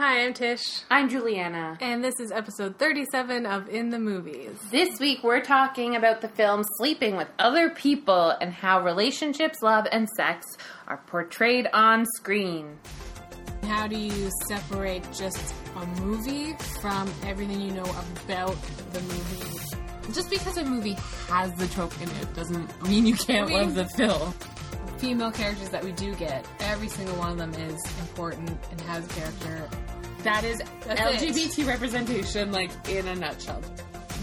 Hi, I'm Tish. I'm Juliana. And this is episode 37 of In the Movies. This week we're talking about the film Sleeping with Other People and how relationships, love, and sex are portrayed on screen. How do you separate just a movie from everything you know about the movie? Just because a movie has the trope in it doesn't mean you can't I mean- love the film. Female characters that we do get, every single one of them is important and has character. That is That's LGBT representation, like in a nutshell.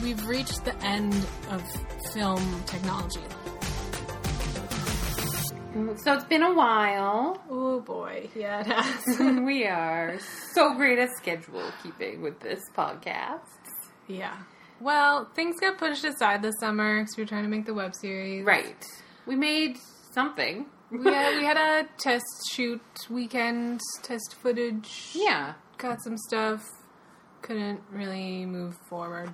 We've reached the end of film technology. So it's been a while. Oh boy, yeah, it has. we are so great at schedule keeping with this podcast. yeah. Well, things got pushed aside this summer because we were trying to make the web series. Right. We made something. we had, we had a test shoot weekend, test footage. Yeah. Got some stuff. Couldn't really move forward.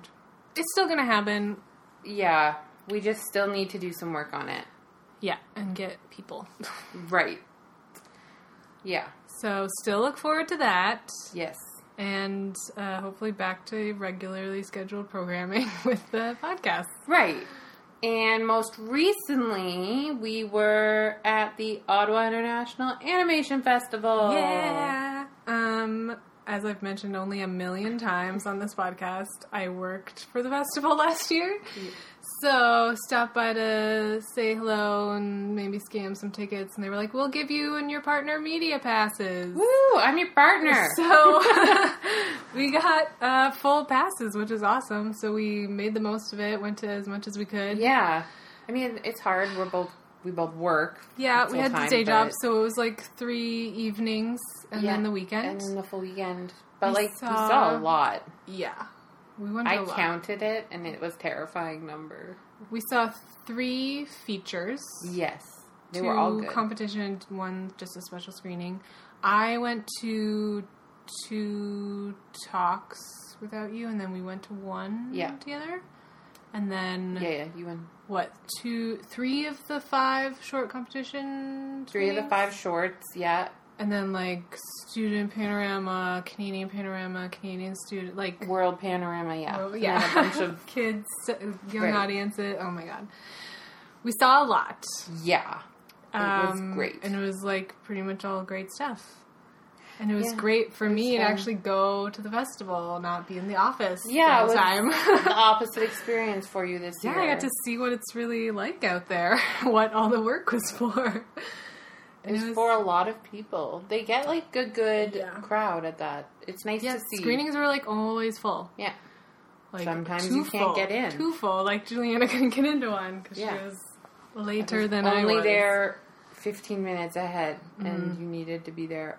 It's still gonna happen. Yeah. We just still need to do some work on it. Yeah, and get people. Right. Yeah. so still look forward to that, Yes. and uh, hopefully back to regularly scheduled programming with the podcast. Right. And most recently, we were at the Ottawa International Animation Festival. Yeah. Um, as I've mentioned only a million times on this podcast, I worked for the festival last year. So stopped by to say hello and maybe scam some tickets, and they were like, "We'll give you and your partner media passes." Woo! I'm your partner. So we got uh, full passes, which is awesome. So we made the most of it. Went to as much as we could. yeah. I mean, it's hard. We're both we both work. Yeah, we had the day job, so it was like three evenings and Yeah, then the weekend. and then the full weekend. But We like we saw- saw a lot. yeah, we went. I a lot. counted it, and it was terrifying number. We saw three features. Yes, they two were all good. competition, one just a special screening. I went to two talks without you, and then we went to one Yeah. together. And then yeah, yeah. You and what? Two, three of the five short competition. three of the five shorts. Yeah, and then like student panorama, Canadian panorama, Canadian student, like World Panorama. Yeah, And yeah, a bunch of kids, young Right. audiences. Oh my god, we saw a lot. yeah. It was Um, great. and it was like pretty much all great stuff. And it was Yeah, great for was me to actually go to the festival, not be in the office. Yeah, the was time. the opposite experience for you this yeah, year. I got to see what it's really like out there, what all the work was for. It was, for a lot of people. They get like a good Yeah. crowd at that. It's nice Yeah, to see. screenings were like always full. Yeah, Like Sometimes you can't full, get in. Too full. Like Juliana couldn't get into one because Yeah. she was later than I only was. there fifteen minutes ahead, Mm-hmm. and you needed to be there.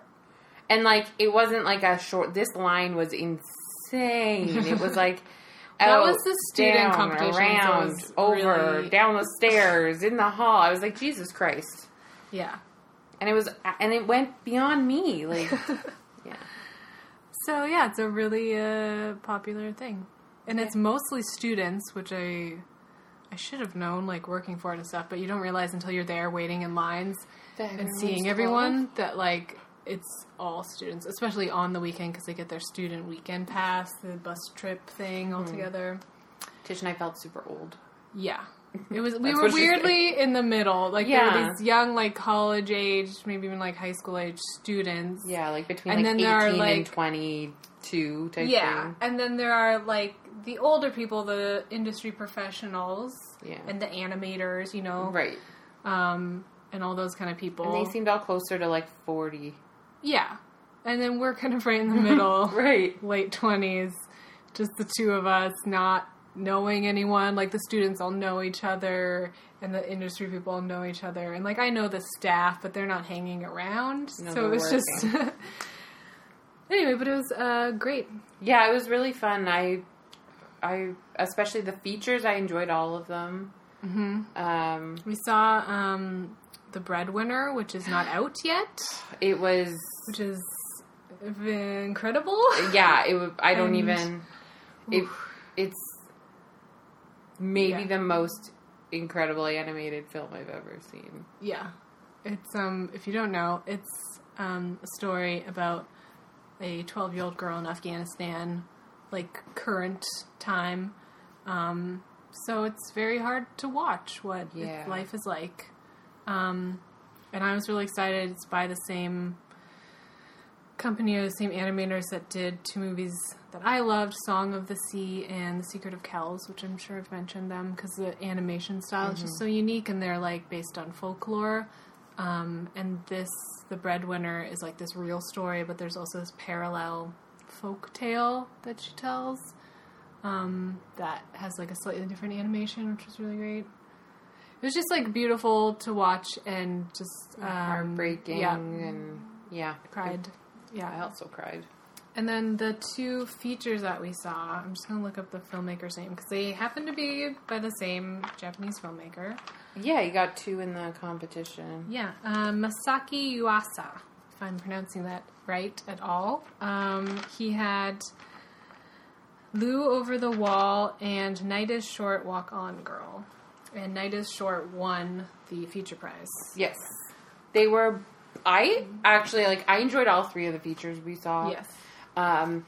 And like, it wasn't like a short. This line was insane. It was like. That was the student down, competition, so around, was over, really- down the stairs, in the hall. I was like, Jesus Christ! Yeah. And it was, and it went beyond me. Like, yeah, So yeah, it's a really uh, popular thing, and it's mostly students, which I I should have known, like working for it and stuff. But you don't realize until you're there waiting in lines and seeing everyone that like it's all students, especially on the weekend because they get their student weekend pass, the bus trip thing all together. Tish and I felt super old. Yeah. It was. We were what she said. weirdly in the middle. Like there were these young, like college age, maybe even like high school age students. Yeah, like between And like then there are, eighteen and like- twenty-two type Yeah, thing. and then there are like the older people, the industry professionals, Yeah. and the animators, you know, Right. um, and all those kind of people. And they seemed all closer to like forty. Yeah, and then we're kind of right in the middle, Right. late twenties, just the two of us, not knowing anyone. Like the students all know each other, and the industry people all know each other, and like I know the staff, but they're not hanging around, No, so it was just. anyway, but it was uh, great. Yeah, it was really fun. I, I especially the features. I enjoyed all of them. Mm-hmm. Um, We saw um, the breadwinner, which is not out yet, it was which is incredible. yeah. It. wa- I don't And- even. It. It's maybe Yeah. the most incredibly animated film I've ever seen. Yeah, it's um. If you don't know, it's um a story about a 12 year old girl in Afghanistan, like current time. Um, so it's very hard to watch what Yeah. life is like. Um, and I was really excited. It's by the same company of the same animators that did two movies that I loved Song of the Sea and The Secret of Kells, which I'm sure I've mentioned them because the animation style is just so unique and they're like based on folklore. Um, and this, The Breadwinner, is like this real story, but there's also this parallel folk tale that she tells um, that has like a slightly different animation, which was really great. It was just like beautiful to watch and just um, Heartbreaking Yeah, and yeah, cried. I also cried. and then the two features that we saw, I'm just gonna look up the filmmaker's name because they happen to be by the same Japanese filmmaker. Yeah, you got two in the competition. Yeah, um, Masaki Yuasa, if I'm pronouncing that right at all. Um, he had Lu Over the Wall and Night is Short Walk On Girl. And Night is Short won the feature prize. Yes, they were. I actually like. I enjoyed all three of the features we saw. Yes. Um,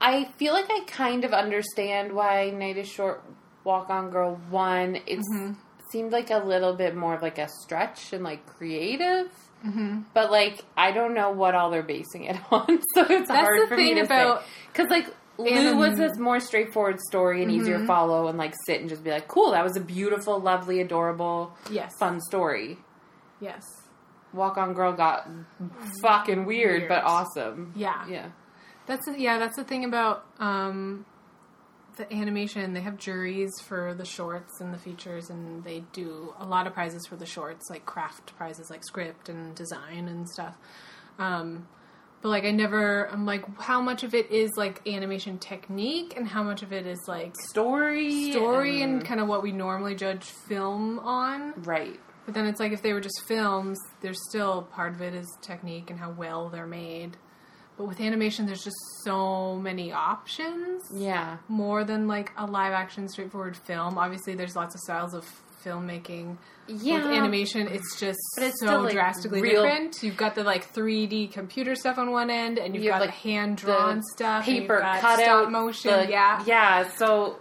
I feel like I kind of understand why Night is Short, Walk On Girl won. It Mm-hmm. seemed like a little bit more of like a stretch and like creative. Mm-hmm. But like, I don't know what all they're basing it on, so it's hard the for me to about Because like Lu was this more straightforward story and easier to follow, and like sit and just be like, cool, that was a beautiful, lovely, adorable, Yes. fun story. Yes. Walk On Girl got fucking weird, Weird. but awesome. Yeah. Yeah. That's the, yeah, that's the thing about um, the animation. They have juries for the shorts and the features, and they do a lot of prizes for the shorts, like craft prizes, like script and design and stuff. Um, but like, I never. I'm like, how much of it is like animation technique, and how much of it is like Story. story and kind of what we normally judge film on. Right. But then it's like if they were just films, there's still part of it is technique and how well they're made. But with animation, there's just so many options. Yeah. More than like a live action, straightforward film. Obviously, there's lots of styles of filmmaking. Yeah. With animation, it's just But it's so still, like, drastically real- different. You've got the like 3D computer stuff on one end, and you've You got have, the like, hand drawn stuff, paper cutout stop motion. the- yeah, Yeah. So,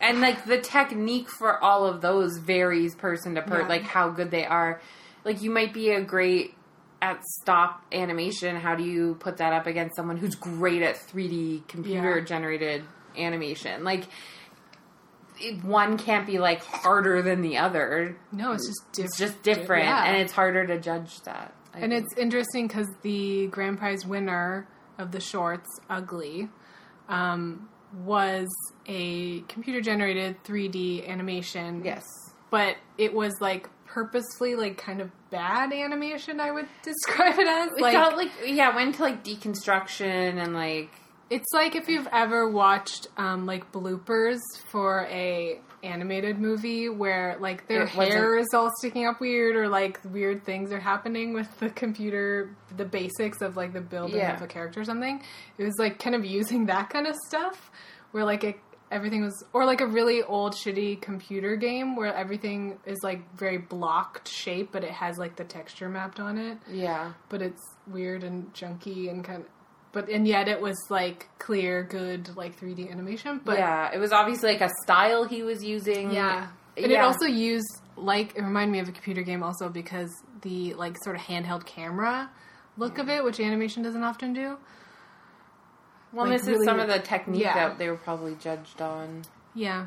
and like the technique for all of those varies person to person, Yeah. like how good they are. Like you might be a great at stop animation. How do you put that up against someone who's great at 3D computer Yeah. generated animation? Like, it, one can't be like harder than the other. No, it's just different. It's just different, Yeah. and it's harder to judge that. I And think. it's interesting because the grand prize winner of the shorts, Ugly, um, was a computer generated 3D animation. yes. But it was like purposefully, like kind of bad animation, I would describe it as. It Like, felt like yeah, went to like deconstruction and like it's like if you've ever watched um, like bloopers for a animated movie where like their It hair is all sticking up weird or like weird things are happening with the computer the basics of like the building Yeah. of a character or something it was like kind of using that kind of stuff where like it, everything was or like a really old shitty computer game where everything is like very blocked shape but it has like the texture mapped on it yeah. but it's weird and junky and kind of but and yet it was like clear good like 3d animation but yeah, it was obviously like a style he was using. yeah and it also used like it reminded me of a computer game also because the like sort of handheld camera look of it which animation doesn't often do Well, like, this really- is some of the technique yeah. that they were probably judged on. yeah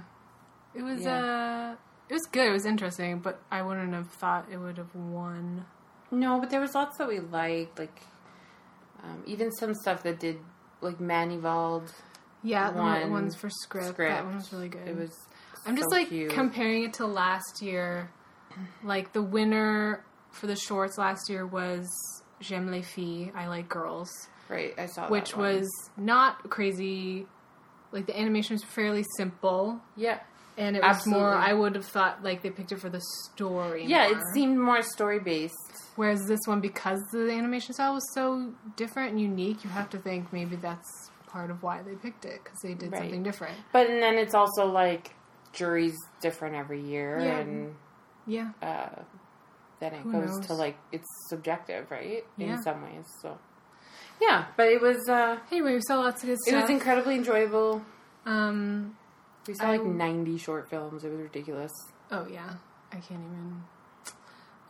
it was Yeah. uh it was good it was interesting but i wouldn't have thought it would have won No, but there was lots that we liked, like um, even some stuff that did like Manivald. yeah the One ones for script, that one was really good It was. I'm just like cute. comparing it to last year. Like the winner for the shorts last year was J'aime les filles, I like girls, right. I saw which was not crazy. Like the animation was fairly simple, yeah, and it was more. I would have thought like they picked it for the story. yeah. It seemed more story based. Whereas this one, because the animation style was so different and unique, you have to think maybe that's part of why they picked it because they did Right. something different. But and then it's also like jury's different every year, Yeah. and Yeah, uh, then it Who goes knows? to like it's subjective, right? Yeah. In some ways, so Yeah, but it was uh, Anyway, we saw lots of good it stuff. was incredibly enjoyable. um, We saw I- like ninety short films. It was ridiculous. oh yeah, I can't even.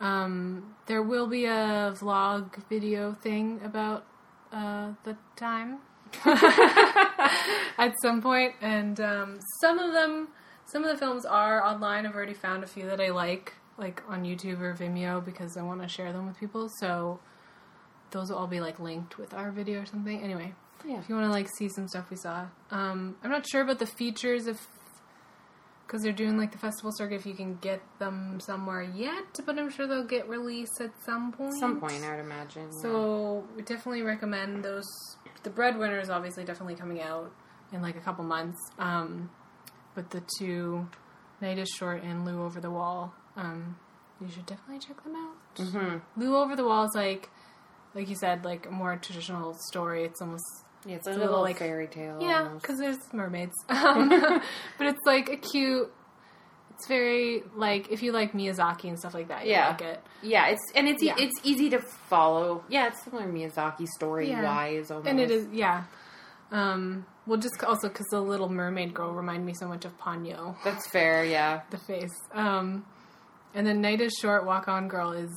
Um, there will be a vlog video thing about uh, the time at some point, and um, some of them, some of the films are online. I've already found a few that I like, like on YouTube or Vimeo, because I want to share them with people. So those will all be like linked with our video or something. Anyway, Yeah. if you want to like see some stuff we saw, um, I'm not sure about the features if because they're doing like the festival circuit. If you can get them somewhere yet, but I'm sure they'll get released at some point. Some point, I would imagine. yeah. So we definitely recommend those. The breadwinner is obviously definitely coming out in like a couple months. Um, but the two, Night is Short and Lu Over the Wall, um, you should definitely check them out. Mm-hmm. Lu Over the Wall is like, like you said, like a more traditional story. It's almost yeah, it's a a little, little, like fairy tale. yeah, because there's mermaids. Um, but it's like a cute. It's very like if you like Miyazaki and stuff like that, you Yeah. like it. yeah, it's and it's Yeah. it's easy to follow. Yeah, it's similar to Miyazaki story Yeah. wise almost. And it is, yeah. Um, well, just also because the Little Mermaid girl reminded me so much of Ponyo, That's fair. Yeah, the face. Um, and then Night is Short, Walk On Girl is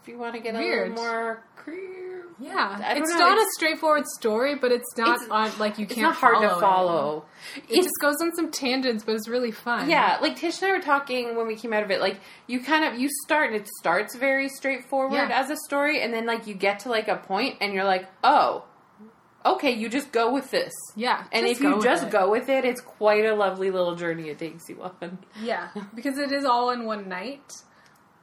if you want to get a Weird. little more creative, yeah. It's know, not it's- a straightforward story, but it's not It's- on like you can't. not hard to follow it. It just goes on some tangents, but it's really fun. Yeah, like Tish and I were talking when we came out of it. Like you kind of you start and it starts very straightforward Yeah. as a story, and then like you get to like a point and you're like, oh, okay, you just go with this. yeah. And if you just it. go with it, it's quite a lovely little journey it takes you on. Yeah, because it is all in one night.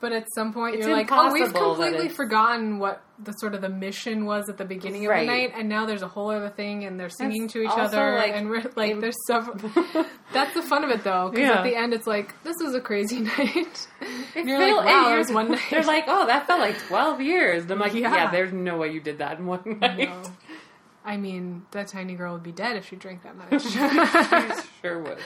But at some point, It's you're like, "Oh, we've completely forgotten what the sort of the mission was at the beginning of the night, and now there's a whole other thing, and they're singing That's to each other, like, and we're like, there's several. That's the fun of it, though, because Yeah. at the end, it's like, this was a crazy night. and you're like, wow, was one night. They're like, oh, that felt like twelve years. And I'm like, yeah. Yeah. there's no way you did that in one night. No. I mean, that tiny girl would be dead if she drank that much. You sure would.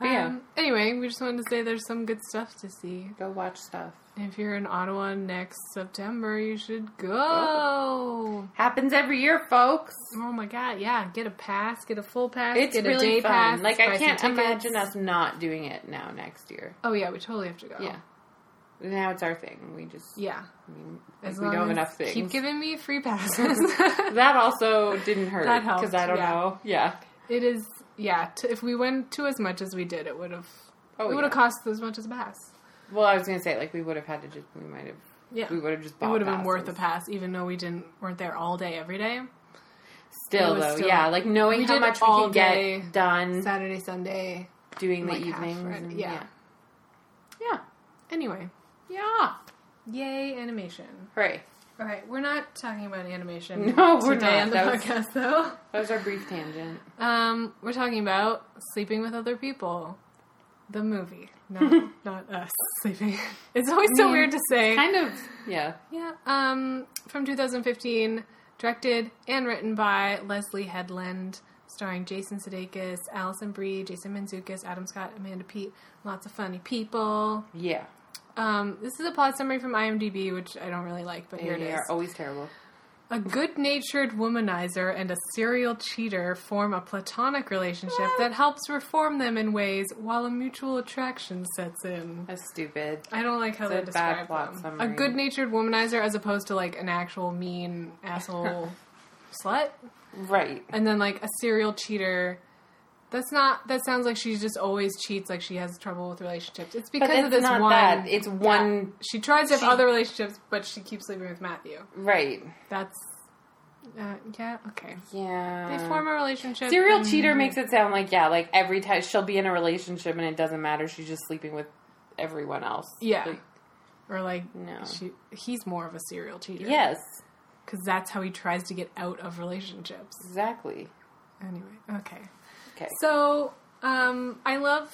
But yeah, Um, anyway, we just wanted to say there's some good stuff to see. go watch stuff. If you're in Ottawa next September, you should go. Happens every year, folks. Oh my god, yeah. Get a pass, get a full pass, It's get a really day fun. pass. like I can't imagine us not doing it now next year. Oh yeah, we totally have to go. Yeah. Now it's our thing. We just Yeah. I mean, As we don't have enough things. Keep giving me free passes. that also didn't hurt because I don't yeah. know. Yeah. it is yeah, t- if we went to as much as we did, it would have Oh, it would have yeah. cost as much as a pass. Well, I was gonna say like we would have had to just we might have Yeah. we would have just It would have been worth a pass even though we didn't weren't there all day every day. Still though, still- yeah, like knowing how much we can day get done Saturday, Sunday. doing the like half, evenings. right? Yeah. yeah, Anyway, yeah, yay animation. hooray! All right, we're not talking about animation No, we're today not. on the That was- podcast though. That was our brief tangent. Um, we're talking about sleeping with other people. The movie, not not us sleeping. It's always so mean, weird to say. Kind of, yeah. Yeah. Um, from 2015, directed and written by Leslie Headland, starring Jason Sudeikis, Alison Brie, Jason Mantzoukas, Adam Scott, Amanda Peet. Lots of funny people. Yeah, Um, this is a plot summary from IMDb, which I don't really like, but here it is. they are always terrible. A good natured womanizer and a serial cheater form a platonic relationship that helps reform them in ways while a mutual attraction sets in. That's stupid. I don't like how It's they a bad describe plot them. summary. A good natured womanizer as opposed to like an actual mean asshole slut. Right. And then like a serial cheater. That's not. That sounds like she just always cheats. Like she has trouble with relationships. It's because it's of this not one. that. It's one- Yeah. She tries to have she- other relationships, but she keeps sleeping with Matthew. Right. That's. Uh, yeah. Okay. Yeah. They form a relationship. Serial and- cheater makes it sound like yeah, like every time she'll be in a relationship and it doesn't matter. She's just sleeping with everyone else. Yeah. Like, Or like No. she, he's more of a serial cheater. yes. because that's how he tries to get out of relationships. Exactly. Anyway, okay. Okay. So, um, I love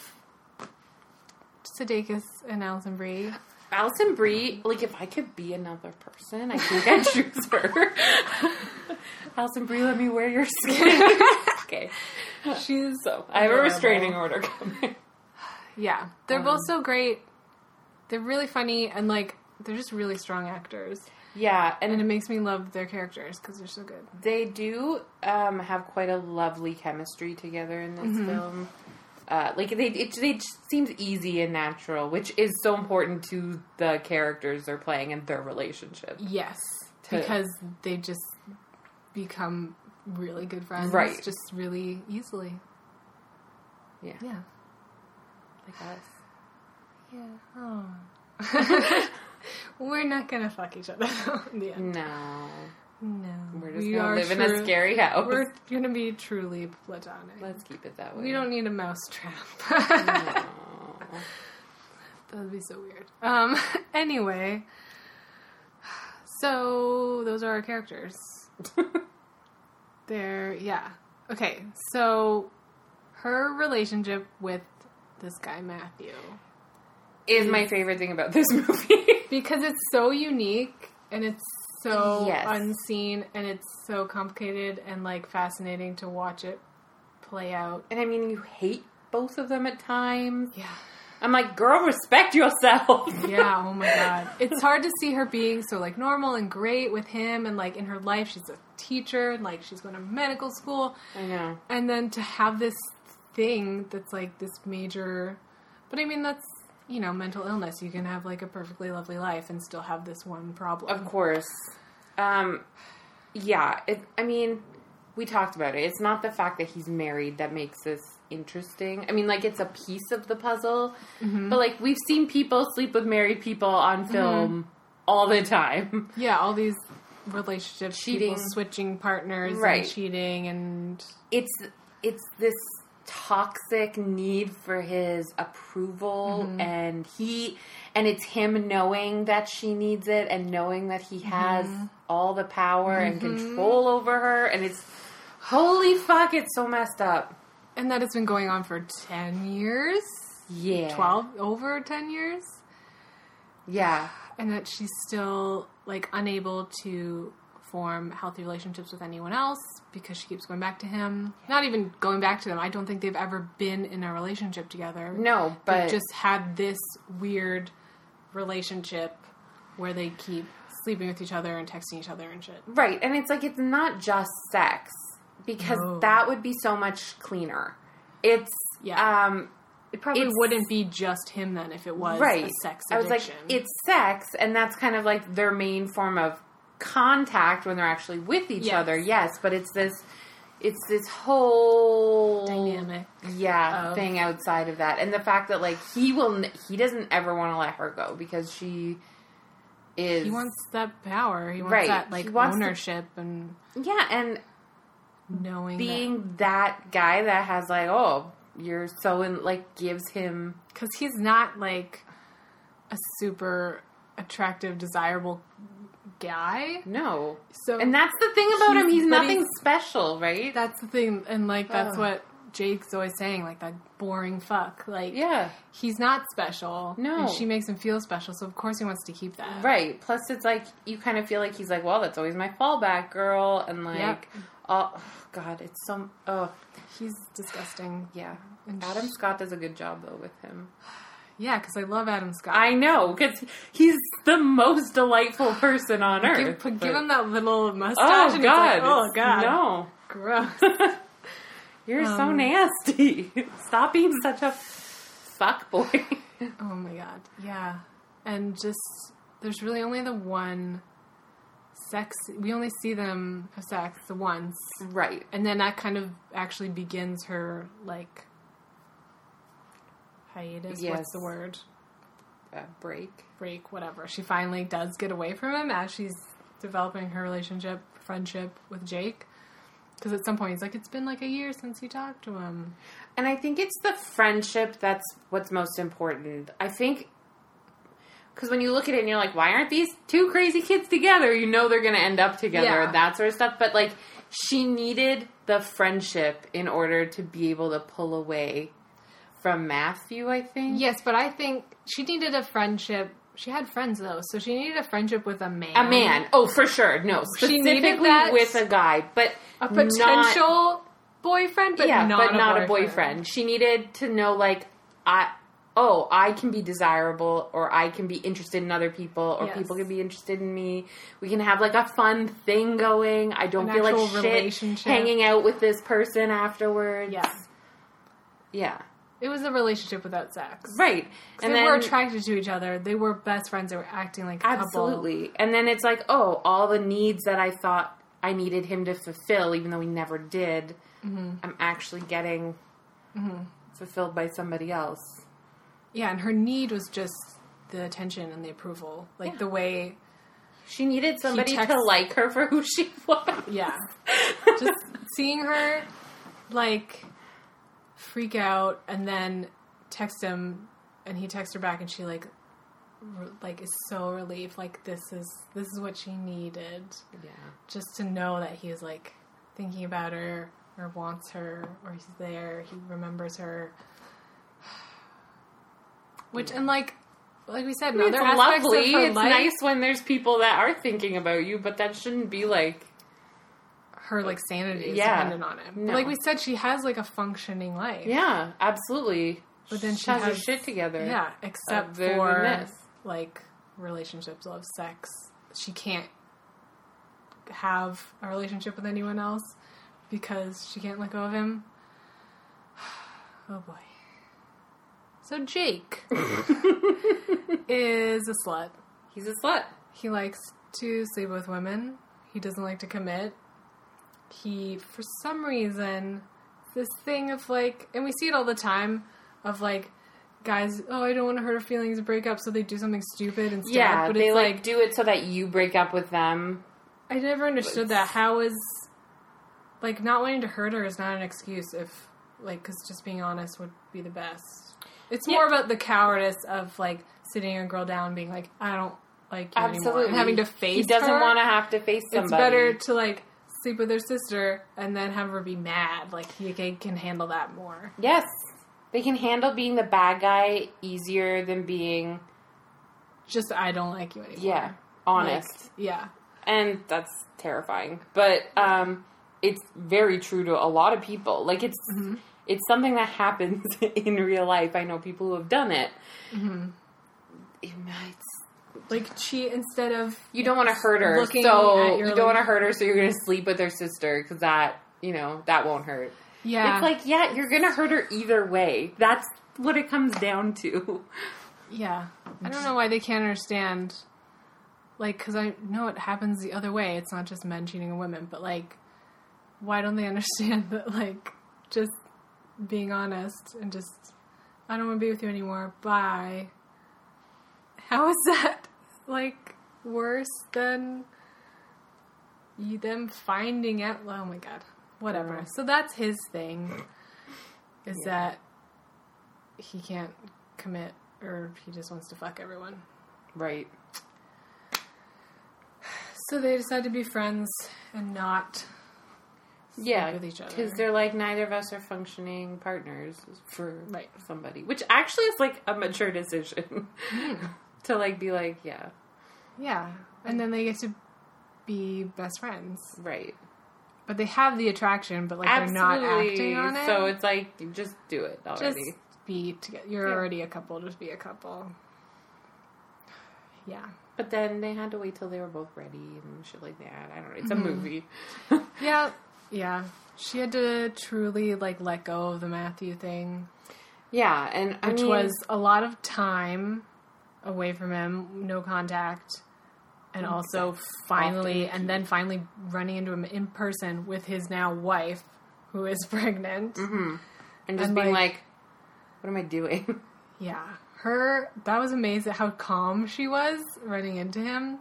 Sudeikis and Alison Brie. Alison Brie, like if I could be another person, I think I'd choose her. Alison Brie, let me wear your skin. okay. She's So I have a restraining order coming. Yeah, they're Um, both so great. They're really funny and like they're just really strong actors. Yeah, and and it makes me love their characters because they're so good. they do um, have quite a lovely chemistry together in this film. Uh, like they, it, they just seems easy and natural, which is so important to the characters they're playing and their relationship. Yes, To- because they just become really good friends, Right. Just really easily. Yeah, Yeah. like us. Yeah. Oh. We're not gonna fuck each other in the end. No, No. we're just We gonna live in a scary house. We're gonna be truly platonic. Let's keep it that way. we don't need a mouse trap. No. That would be so weird. Um. Anyway, so those are our characters. They're yeah. Okay, so her relationship with this guy Matthew is my favorite thing about this movie. Because it's so unique and it's so Yes. unseen and it's so complicated and like fascinating to watch it play out. and I mean, you hate both of them at times. Yeah. I'm like, girl, respect yourself. Yeah, oh my god. It's hard to see her being so like normal and great with him and like in her life she's a teacher and like she's going to medical school I know. and then to have this thing that's like this major but I mean that's you know mental illness. You can have like a perfectly lovely life and still have this one problem. Of course. Um, yeah. It, I mean, we talked about it. It's not the fact that he's married that makes this interesting. I mean, like it's a piece of the puzzle, but like we've seen people sleep with married people on film all the time. Yeah, all these relationships, Cheating. people switching partners, Right. and cheating, and It's it's this toxic need for his approval mm-hmm. and he and it's him knowing that she needs it and knowing that he has mm-hmm. all the power and mm-hmm. control over her. And it's holy fuck it's so messed up. And that has been going on for ten years, yeah. Twelve over ten years, yeah. And that she's still like unable to form healthy relationships with anyone else because she keeps going back to him. Not even going back to them. I don't think they've ever been in a relationship together. no They've but just had this weird relationship where they keep sleeping with each other and texting each other and shit. Right, and it's like it's not just sex because No. that would be so much cleaner. It's Yeah. um It probably It's- wouldn't be just him then if it was right. sex I was like, it's sex, and that's kind of like their main form of contact when they're actually with each Yes. other. Yes, but it's this, it's this whole dynamic. yeah, of- thing outside of that, and the fact that like he will, he doesn't ever want to let her go because she is He wants that power. He wants Right. that like wants ownership and yeah, and knowing being that guy that has like oh you're so in like gives him because he's not like a super attractive, desirable guy. no So and that's the thing about him He's- nothing he's- special right that's the thing, and like that's what Jake's always saying, like that boring fuck. Like yeah he's not special. No. and she makes him feel special. So of course he wants to keep that. right plus it's like you kind of feel like he's like well that's always my fallback girl and like Yep. oh god it's so oh He's disgusting. yeah And adam sh- scott does a good job though with him Yeah, because I love Adam Scott. i know because he's the most delightful person on earth give, give him that little mustache. oh god like, oh god, no gross. You're so Um, nasty. Stop being such a fuck boy. oh my god, yeah, and just there's really only the one sex. We only see them have sex the once, right. and then that kind of actually begins her like hiatus. Yes. What's the word? Uh, break. break, whatever. She finally does get away from him as she's developing her relationship, friendship with Jake. Because at some point he's like, it's been like a year since you talked to him. And I think it's the friendship that's what's most important. I think because when you look at it and you're like, why aren't these two crazy kids together? You know they're going to end up together Yeah. and that sort of stuff. But like, she needed the friendship in order to be able to pull away from Matthew. I think. Yes, but I think she needed a friendship. She had friends though, so she needed a friendship with a man. A man. Oh, for sure. No, specifically with a guy, but A not- potential boyfriend, but yeah, not but a not boyfriend. a boyfriend. She needed to know, like, I oh, I can be desirable or I can be interested in other people or Yes. people can be interested in me. We can have like a fun thing going. I don't An feel like shit hanging out with this person afterwards. Yeah. Yeah. It was a relationship without sex. Right. And they were attracted to each other. They were best friends. They were acting like a couple. Absolutely. And then it's like, oh, all the needs that I thought I needed him to fulfill, even though he never did, Mm-hmm. I'm actually getting fulfilled by somebody else. Yeah, and her need was just the attention and the approval. Like Yeah. the way, She needed somebody texts- to like her for who she was. yeah. just seeing her, like, freak out and then text him and he texts her back and she, like, re- like is so relieved like this is this is what she needed Yeah. just to know that he's like thinking about her or wants her or he's there he remembers her which and like like we said It's other aspects lovely. It's life nice when there's people that are thinking about you, but that shouldn't be like her like sanity is Yeah. dependent on him No. like we said she has like a functioning life Yeah, absolutely. But then she, she has, her has- shit together. yeah except for this. like relationships love sex she can't have a relationship with anyone else because she can't let go of him oh boy so jake is a slut He's a slut. he likes to sleep with women he doesn't like to commit he for some reason this thing of like and we see it all the time of like guys oh i don't want to hurt her feelings and break up so they do something stupid instead Yeah, but they it's like, like do it so that you break up with them. i never understood that how is like not wanting to hurt her is not an excuse if like because just being honest would be the best it's Yeah. more about the cowardice of like sitting a girl down and being like i don't like you anymore Absolutely. and having to face He doesn't want to have to face somebody. it's better to like sleep with her sister and then have her be mad. Like he can, can handle that more. Yes. They can handle being the bad guy easier than being, Just I don't like you anymore. yeah, Like, honest. yeah. and that's terrifying. But um, it's very true to a lot of people. Like it's Mm-hmm. it's something that happens in real life. I know people who have done it. Mm-hmm. It might- Like cheat instead of You don't want to hurt her, so you don't like- want to hurt her. So you're going to sleep with her sister because that you know that won't hurt. yeah. It's like yeah, you're going to hurt her either way. That's what it comes down to. yeah. I don't know why they can't understand. Like, because I know it happens the other way. It's not just men cheating on women, but like, why don't they understand that? Like, just being honest and just, I don't want to be with you anymore. Bye. How is that like worse than you them finding out? Oh my god, whatever. Yeah. So that's his thing. Is that he can't commit, or he just wants to fuck everyone. Right. So they decide to be friends and not. Yeah, with each other. because they're like neither of us are functioning partners for Right. somebody, which actually is like a mature decision hmm. to like be like, yeah, Yeah, and then they get to be best friends, right, but they have the attraction, but like they're not acting on it. So it's like just do it already. just be together. You're Yeah. already a couple. Just be a couple. Yeah, But then they had to wait till they were both ready and shit like that. I don't know. It's a Mm-hmm. movie. yeah, yeah. She had to truly like let go of the Matthew thing, yeah, and I which mean, was a lot of time away from him, no contact, and also finally, and then finally running into him in person with his now wife, who is pregnant. Mm-hmm. and just and, being like- like, what am I doing? Yeah, her that was amazing how calm she was running into him.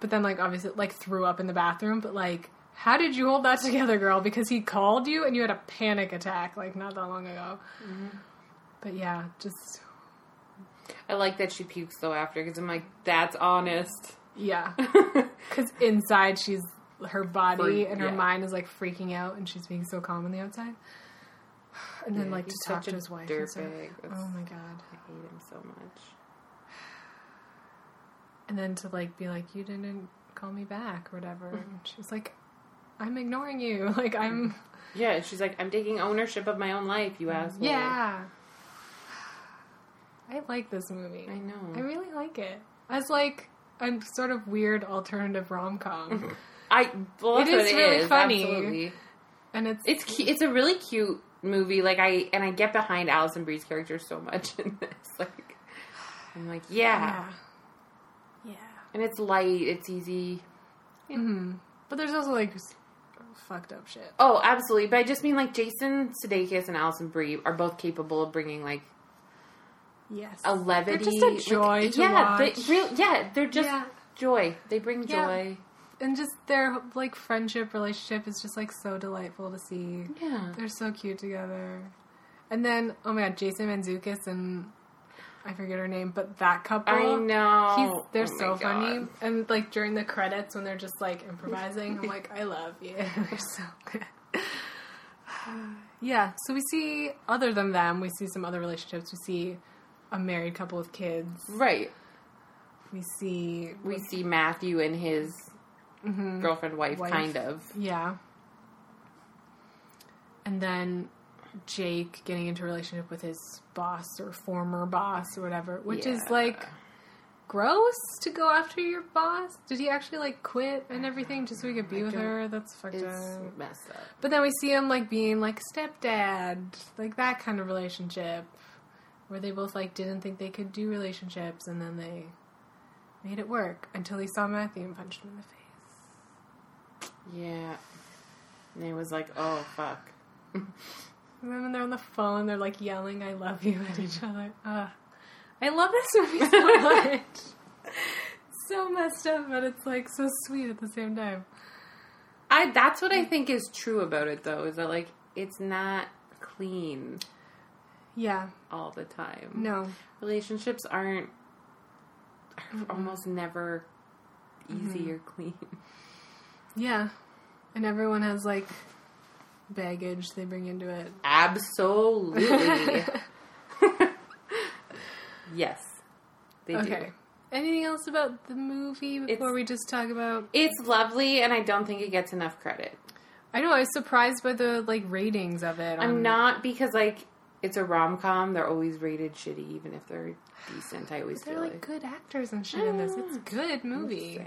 But then, like, obviously, like threw up in the bathroom. But like, how did you hold that together, girl? Because he called you and you had a panic attack like not that long ago. Mm-hmm. But yeah, just I like that she pukes though after because I'm like, that's honest. Yeah, because inside she's her body and her yeah. mind is like freaking out, and she's being so calm on the outside. And then Yeah, like to talk to his wife. and stuff. Oh my god. I hate him so much. and then to like be like you didn't call me back or whatever mm-hmm. and she's like i'm ignoring you like i'm mm-hmm. Yeah, and she's like, I'm taking ownership of my own life, you mm-hmm. asshole. yeah I like this movie. I know. I really like it. As like a sort of weird alternative rom com, I well, that's It what is it really is, funny. Absolutely. and it's It's cu- it's a really cute movie. Like I and I get behind Alison Brie's character so much in this. Like I'm like, yeah. yeah, yeah. And it's light, it's easy. hmm But there's also like fucked up shit. Oh, absolutely. But I just mean like Jason Sudeikis and Alison Brie are both capable of bringing like Yes, a levity, just a like- joy to yeah. They, real, yeah, they're just Yeah. joy. They bring Yeah. joy. and just their like friendship relationship is just like so delightful to see. Yeah. They're so cute together. And then, oh my god, Jason Mantzoukas and I forget her name, but that couple. I know. They're Oh so funny. And like during the credits when they're just like improvising, I'm like, I love you. they're so good. yeah, so we see, other than them, we see some other relationships. We see a married couple with kids. Right. We see, We see Matthew and his girlfriend, wife, Mm-hmm. Wife. kind of. yeah. And then Jake getting into a relationship with his boss or former boss or whatever, which is like gross to go after your boss. Did he actually like quit and everything just so he could be I with her? That's fucked It's up. messed up. But then we see him like being like stepdad, like that kind of relationship where they both like didn't think they could do relationships and then they made it work until he saw Matthew and punched him in the face. Yeah. And it was like, oh, fuck. And then when they're on the phone, they're like yelling "I love you" at each other. Uh, I love this movie so much. so messed up, but it's like so sweet at the same time. I That's what I think is true about it, though, is that, like, it's not clean Yeah, all the time. no, Relationships aren't, are almost never easy or clean. yeah, and everyone has like baggage they bring into it. Absolutely. yes. They do. Okay. Anything else about the movie before It's- we just talk about? It's lovely, and I don't think it gets enough credit. I know I was surprised by the like ratings of it. I'm on- not because like it's a rom com. They're always rated shitty, even if they're decent. I always They're feel like like. good actors and shit in this. It's a good movie.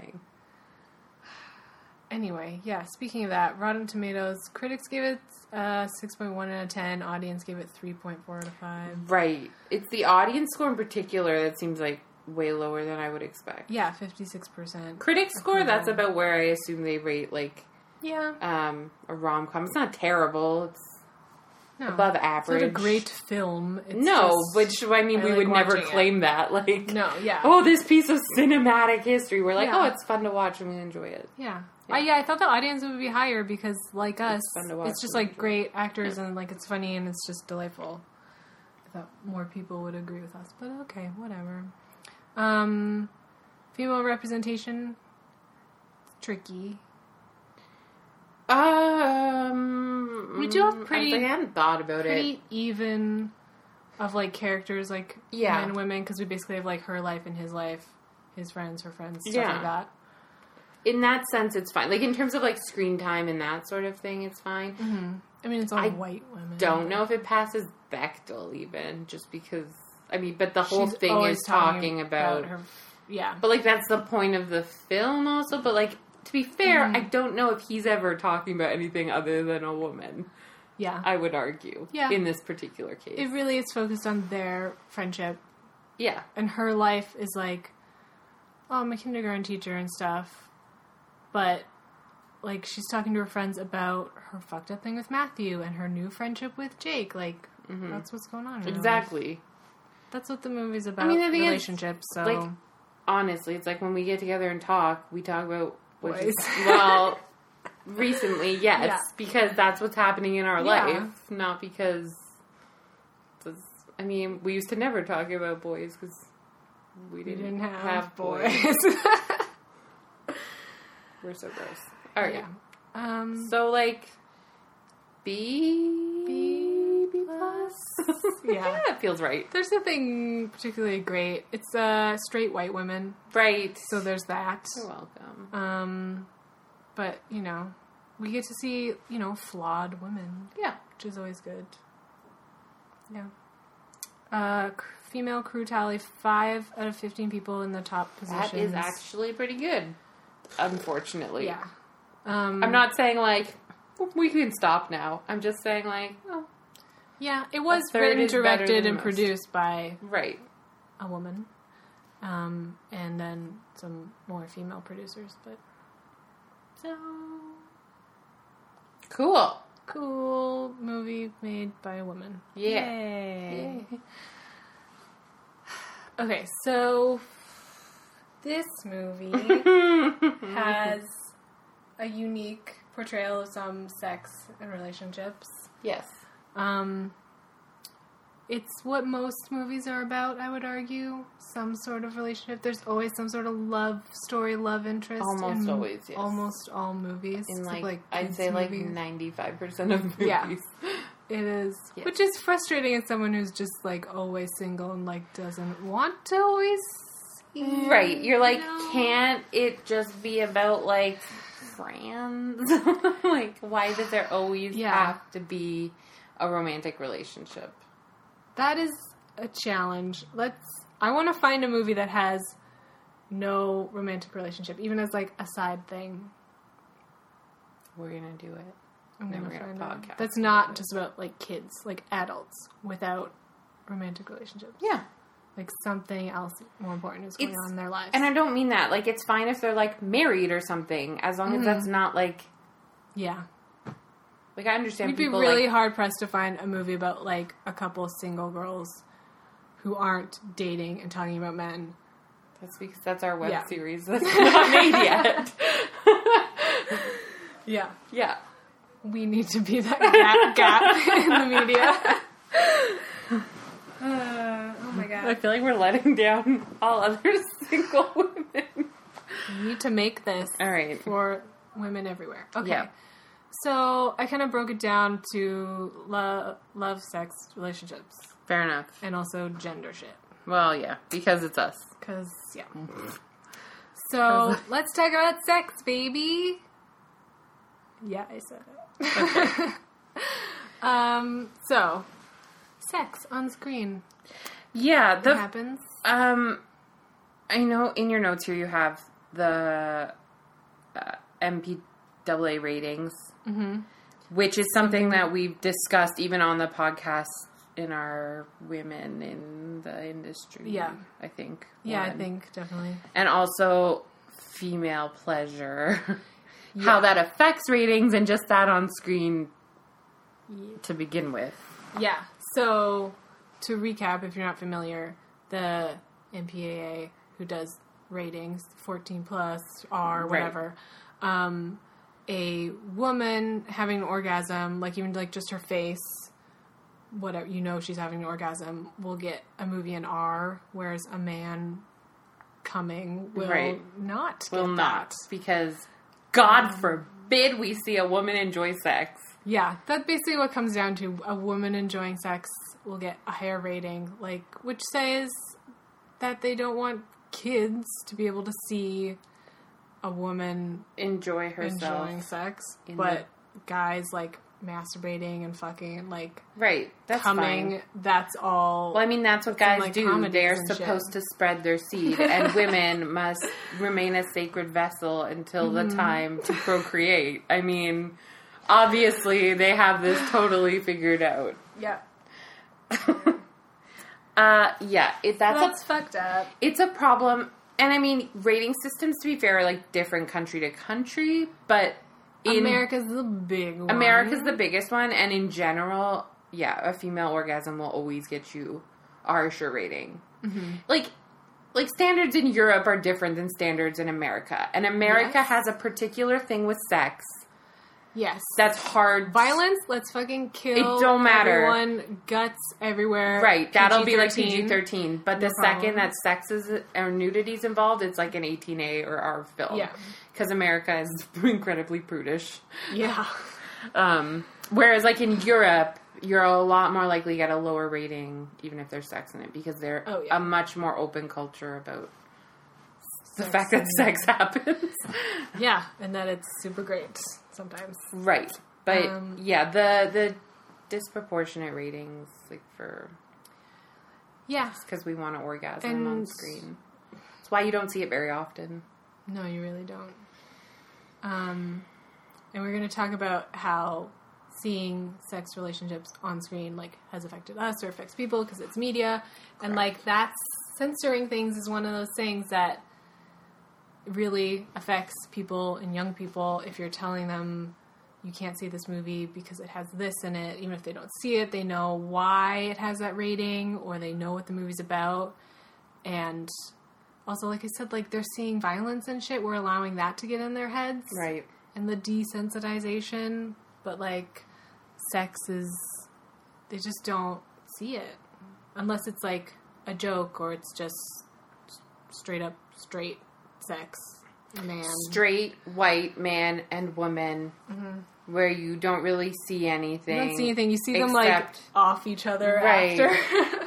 Anyway, yeah. Speaking of that, Rotten Tomatoes critics gave it uh, six point one out of ten. Audience gave it three point four out of five. Right. It's the audience score in particular that seems like way lower than I would expect. Yeah, fifty six percent. Critic score, that's about where I assume they rate like Yeah, um, a rom com. It's not terrible. It's no, above It's not average. a great film. It's no, just- which I mean, I we like would never watching it. claim that. Like, no, yeah, oh, this piece of cinematic history. We're like, Yeah. oh, it's fun to watch and we enjoy it. yeah. Yeah. Uh, yeah, I thought the audience would be higher because, like us, watch it's just like great actors and like it's funny and it's just delightful. I thought more people would agree with us, but okay, whatever. Um, female representation, tricky. Um, We do have pretty- I hadn't thought about it. pretty even of like characters like Yeah. men and women because we basically have like her life and his life his friends her friends stuff Yeah. like that In that sense, it's fine. Like in terms of like screen time and that sort of thing, it's fine. mm-hmm. i mean it's all I white women Don't know if it passes Bechdel even, just because. I mean, but the whole She's thing is talking about. her yeah But like that's the point of the film, also. But like to be fair, Mm-hmm. I don't know if he's ever talking about anything other than a woman. yeah I would argue, Yeah. in this particular case, it really is focused on their friendship yeah, and her life is like oh i'm a kindergarten teacher and stuff but like she's talking to her friends about her fucked up thing with matthew and her new friendship with jake like that's what's going on in her life. Mm-hmm. exactly. That's what the movie's about. I mean, the relationships. so like, Honestly, it's like when we get together and talk, we talk about Boys. well, recently, yes, Yeah. because that's what's happening in our Yeah. life, not because. I mean, we used to never talk about boys because we we didn't, didn't have, have boys. We're so gross. All right, yeah. Um. so like B B Plus. Yeah. it feels right. There's nothing particularly great. It's uh straight white women, Right. so there's that. you're welcome. Um, but you know, we get to see you know flawed women, Yeah. which is always good. Yeah. Uh, female crew tally five out of fifteen people in the top positions. That is actually pretty good. Unfortunately, yeah. Um, I'm not saying like we can stop now. I'm just saying like, oh, Yeah, it was written, directed, and most. produced by right. a woman, um, and then some more female producers. But so Cool. cool movie made by a woman. Yeah. Yay. Okay, so this movie has a unique portrayal of some sex and relationships. Yes. Um, it's what most movies are about, I would argue. Some sort of relationship. There's always some sort of love story, love interest. Almost in always, yes. Almost all movies. In except, like, I'd say like ninety five percent of movies. Yeah. It is, Yes. which is frustrating as someone who's just like always single and like doesn't want to always. see, Right. You're like, you know? can't it just be about like friends? like, why does there always Yeah. have to be a romantic relationship? That is a challenge. Let's. I want to find a movie that has no romantic relationship, even as like a side thing. We're gonna do it. I'm Then gonna we're gonna podcast That's about not it. just about like kids, like adults without romantic relationships. Yeah. Like something else more important is going It's- on in their lives. And I don't mean that. Like, it's fine if they're like married or something, as long as mm-hmm. that's not like. yeah, Like, I understand you'd be really like. hard pressed to find a movie about like a couple single girls who aren't dating and talking about men. That's because that's our web Yeah. series that's not made yet. Yeah, yeah. we need to be that gap, gap in the media. Uh, oh my god! I feel like we're letting down all other single women. We need to make this All right. for women everywhere. Okay. Yeah. So I kind of broke it down to love, love, sex, relationships, Fair enough. and also gender shit. Well, yeah, because it's us. Cause yeah. So let's talk about sex, baby. Yeah, I said it. um. So, sex on screen Yeah, the happens. um, I know in your notes here you have the uh, MPAA ratings, mm-hmm. which is something that we've discussed even on the podcast in our women in the industry. Yeah. I think. Yeah, I think definitely. and also female pleasure. How that affects ratings and just that on screen to begin with. Yeah. So to recap, if you're not familiar, the MPAA who does ratings, 14 plus R, whatever, um, a woman having an orgasm, like even like just her face, whatever you know she's having an orgasm, will get a movie in R, whereas a man coming will Right. not. Will not that. because God forbid we see a woman enjoy sex. Yeah, that's basically what comes down to. A woman enjoying sex will get a higher rating, like which says that they don't want kids to be able to see a woman Enjoy herself. enjoying sex, but guys like masturbating and fucking and like Right. That's coming. fine. That's all. Well, I mean, that's what guys like, do. They're and shit. supposed to spread their seed, and women must remain a sacred vessel until Mm-hmm. the time to procreate. I mean, obviously, they have this totally figured out. yeah, Uh, yeah, it, that's, that's a, fucked up. it's a problem. And I mean, rating systems, to be fair, are like different country to country, but in America's the big one. America's the biggest one, and in general, yeah, a female orgasm will always get you a harsher rating. Mm-hmm. Like, like standards in Europe are different than standards in America, and America Yes. has a particular thing with sex yes. that's hard. Violence, let's fucking kill. It don't matter. Everyone, guts everywhere. Right, that'll be like PG-13. PG thirteen. But the No second that sex is or nudity is involved, it's like an eighteen A or R film. Yeah. because America is incredibly prudish. Yeah. Um, whereas, like in Europe, you're a lot more likely to get a lower rating, even if there's sex in it, because they're Oh, yeah. a much more open culture about the Sex fact that sex happens. Yeah, and that it's super great sometimes. right, but Um, yeah, the the disproportionate ratings, like for Yeah. because we want to orgasm And- on screen. That's why you don't see it very often. No, you really don't. Um, and we're going to talk about how seeing sex relationships on screen like has affected us or affects people because it's media, and like that's censoring things is one of those things that really affects people and young people if you're telling them you can't see this movie because it has this in it even if they don't see it they know why it has that rating or they know what the movie's about. And also like i said like they're seeing violence and shit. We're allowing that to get in their heads. Right. and the desensitization. But like sex is they just don't see it. Unless it's like a joke or it's just straight up straight sex man Straight white man and woman, mm-hmm. where you don't really see anything. you don't see anything you see them like off each other Right. after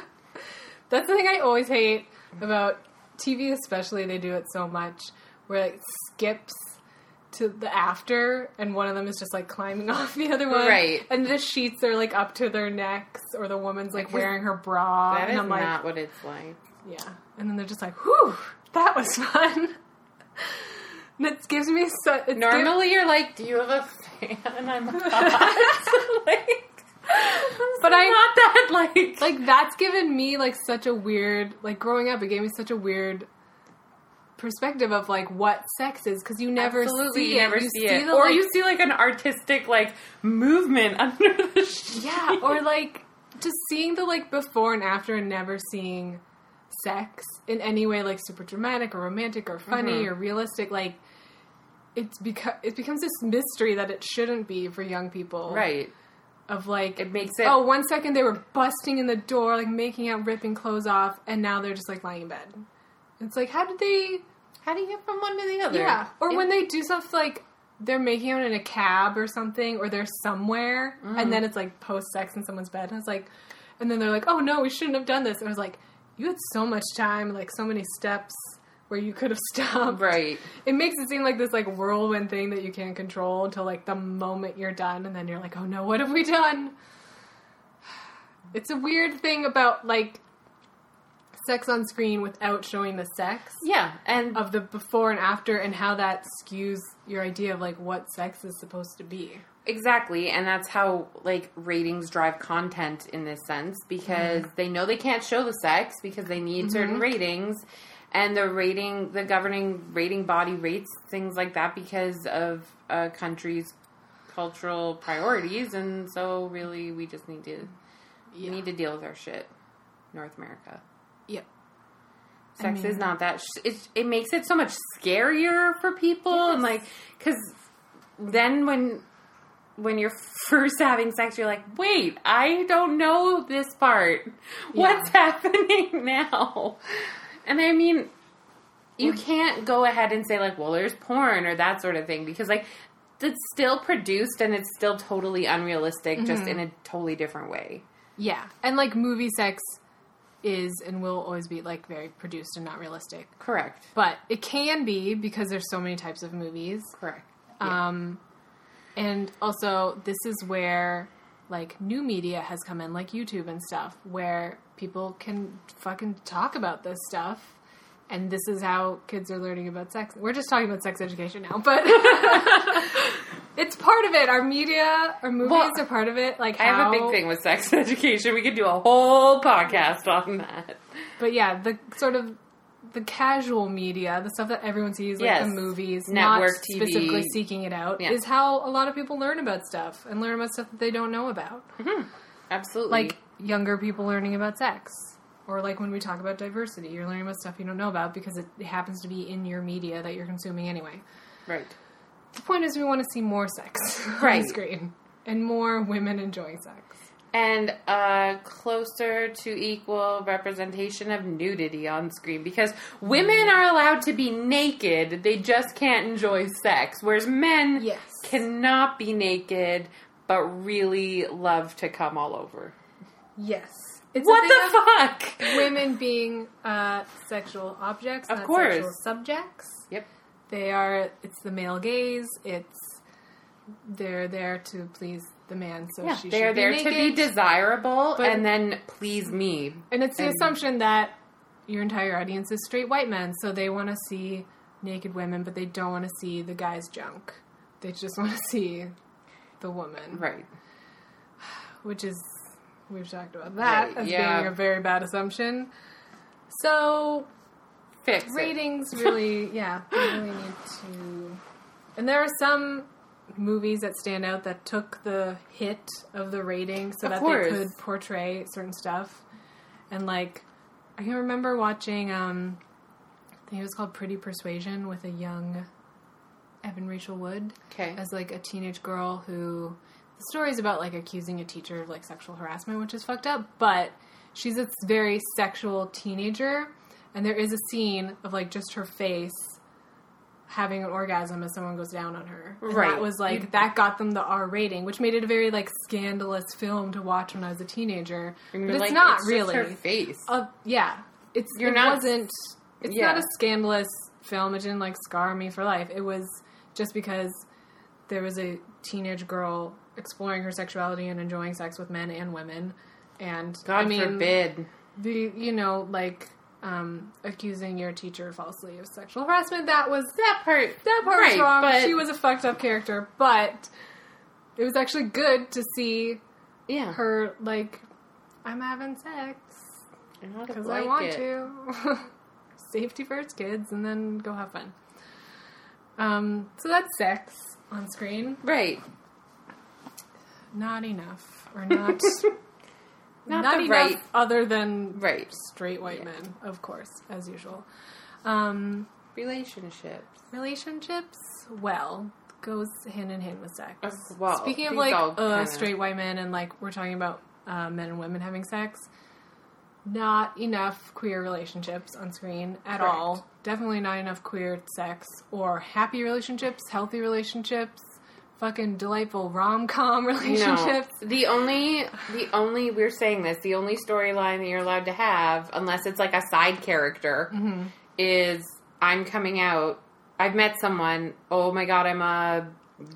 that's the thing i always hate about tv especially they do it so much where it skips to the after and one of them is just like climbing off the other one Right. and the sheets are like up to their necks or the woman's like wearing her bra That and is i'm like not what it's like. yeah and then they're just like whew that was fun it gives me so Normally, you're like, "Do you have a fan?" I'm like, But I'm not that like like that's given me like such a weird like growing up it gave me such a weird perspective of like what sex is because you never Absolutely, see you it never you see, it, the, or like- you see like an artistic like movement under the sheet. yeah or like just seeing the like before and after and never seeing sex in any way like super dramatic or romantic or funny Mm-hmm. or realistic like it's beca- it becomes this mystery that it shouldn't be for young people right. of like It makes it. oh one second they were busting in the door like making out ripping clothes off and now they're just like lying in bed it's like how did they how do you get from one to the other? yeah or It- when they do stuff like they're making out in a cab or something or they're somewhere Mm. and then it's like post sex in someone's bed and it's like and then they're like oh no we shouldn't have done this and I was like you had so much time like so many steps where you could have stopped. Right. it makes it seem like this like whirlwind thing that you can't control until like the moment you're done and then you're like oh no what have we done? It's a weird thing about like sex on screen without showing the sex. Yeah, and of the before and after and how that skews your idea of like what sex is supposed to be Exactly, and that's how like ratings drive content in this sense because mm-hmm. they know they can't show the sex because they need certain mm-hmm. ratings, and the rating, the governing rating body rates things like that because of a country's cultural priorities, and so really we just need to yeah we need to deal with our shit, North America. yep Sex mean- is not that. Sh- it it makes it so much scarier for people, and like because then when when you're first having sex, you're like, wait, I don't know this part. What's happening now? And I mean, you can't go ahead and say like, well, there's porn or that sort of thing because like it's still produced and it's still totally unrealistic, just in a totally different way. yeah and like movie sex is and will always be like very produced and not realistic Correct. but it can be because there's so many types of movies Correct. Um, and also, this is where like new media has come in, like YouTube and stuff, where people can fucking talk about this stuff. And this is how kids are learning about sex. We're just talking about sex education now, but it's part of it. Our media, our movies Well, are part of it. Like I have a big thing with sex education. We could do a whole podcast on that. But yeah, the sort of the casual media, the stuff that everyone sees, like Yes. the movies, Network not TV. specifically seeking it out, Yeah. is how a lot of people learn about stuff and learn about stuff that they don't know about. Mm-hmm. Absolutely. Like younger people learning about sex. Or like when we talk about diversity, you're learning about stuff you don't know about because it happens to be in your media that you're consuming anyway. right. The point is we want to see more sex on Right. the screen. And more women enjoying sex. And uh, closer to equal representation of nudity on screen because women are allowed to be naked, they just can't enjoy sex, whereas men Yes. cannot be naked but really love to come all over. Yes. It's What a the fuck? women being uh, sexual objects, Of not course. sexual subjects. Yep. They are. It's the male gaze. It's they're there to please the man, so Yeah, should be there naked. to be desirable and then please me. and it's the and- assumption that your entire audience is straight white men, so they want to see naked women, but they don't want to see the guy's junk. They just want to see the woman, Right. which is we've talked about that Right, as yeah. being a very bad assumption. So Fix it. ratings really yeah we really need to and there are some movies that stand out that took the hit of the rating so Of that course. they could portray certain stuff and like i can remember watching um i think it was called pretty persuasion with a young evan rachel wood Okay. as like a teenage girl who the story is about like accusing a teacher of like sexual harassment which is fucked up but she's a very sexual teenager and there is a scene of like just her face having an orgasm as someone goes down on her and Right. that was like You- that got them the r rating which made it a very like scandalous film to watch when i was a teenager but it's like, not just really her face. uh, yeah, it's You're it not- wasn't. It's Yeah. not a scandalous film. It didn't like scar me for life. It was just because there was a teenage girl exploring her sexuality and enjoying sex with men and women, and God I mean forbid. the you know like um, accusing your teacher falsely of sexual harassment. That was That part. that part right, was wrong. But she was a fucked up character, but it was actually good to see yeah. her like I'm having sex I know how to because like I want it. to. Safety first, kids, and then go have fun. Um, so that's sex on screen. Right. Not enough, or not Not, not the enough right. other than Right. straight white men, of course, as usual. Um, Relationships. relationships, well, goes hand in hand with sex. Uh, well, Speaking of like uh, straight white men, and like we're talking about uh, men and women having sex, not enough queer relationships on screen at Correct. all. Definitely not enough queer sex or happy relationships, healthy relationships, fucking delightful rom com relationships. No. The only, the only, we're saying this, the only storyline that you're allowed to have, unless it's like a side character, Mm-hmm. is I'm coming out. I've met someone. Oh my god, I'm a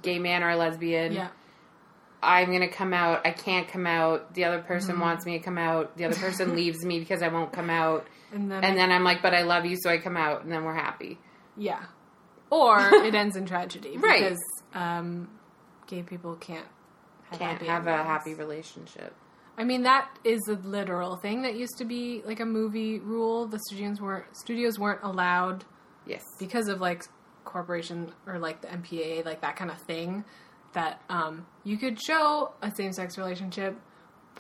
gay man or a lesbian. Yeah. I'm gonna come out. I can't come out. The other person Mm-hmm. wants me to come out. The other person leaves me because I won't come out. And then, And then I'm like, but I love you, so I come out, and then we're happy. yeah. Or it ends in tragedy. Right. Because um, gay people can't have Can't have a happy relationship. I mean, that is a literal thing that used to be like a movie rule. The studios weren't studios weren't allowed Yes. because of like corporation or like the MPAA, like that kind of thing. That um, you could show a same sex relationship,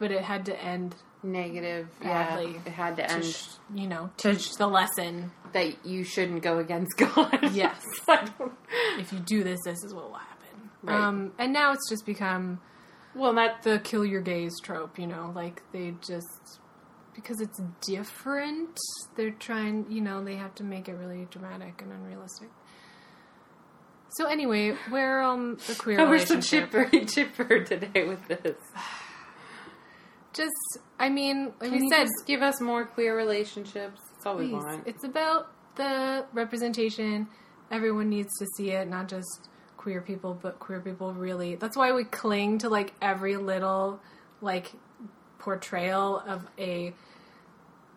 but it had to end Negative. badly. Yeah. It had to to end sh- you know, teach the lesson. that you shouldn't go against God. Yes. If you do this, this is what will happen. Right. Um, and now it's just become well, that the kill your gays trope, you know, like they just because it's different, they're trying, you know, they have to make it really dramatic and unrealistic. So anyway, where um the queer I we're so chipper, chipper today with this. Just, I mean, like Can we you said, just give us more queer relationships? That's all we want. it's about the representation. Everyone needs to see it, not just queer people, but queer people really. That's why we cling to like every little like portrayal of a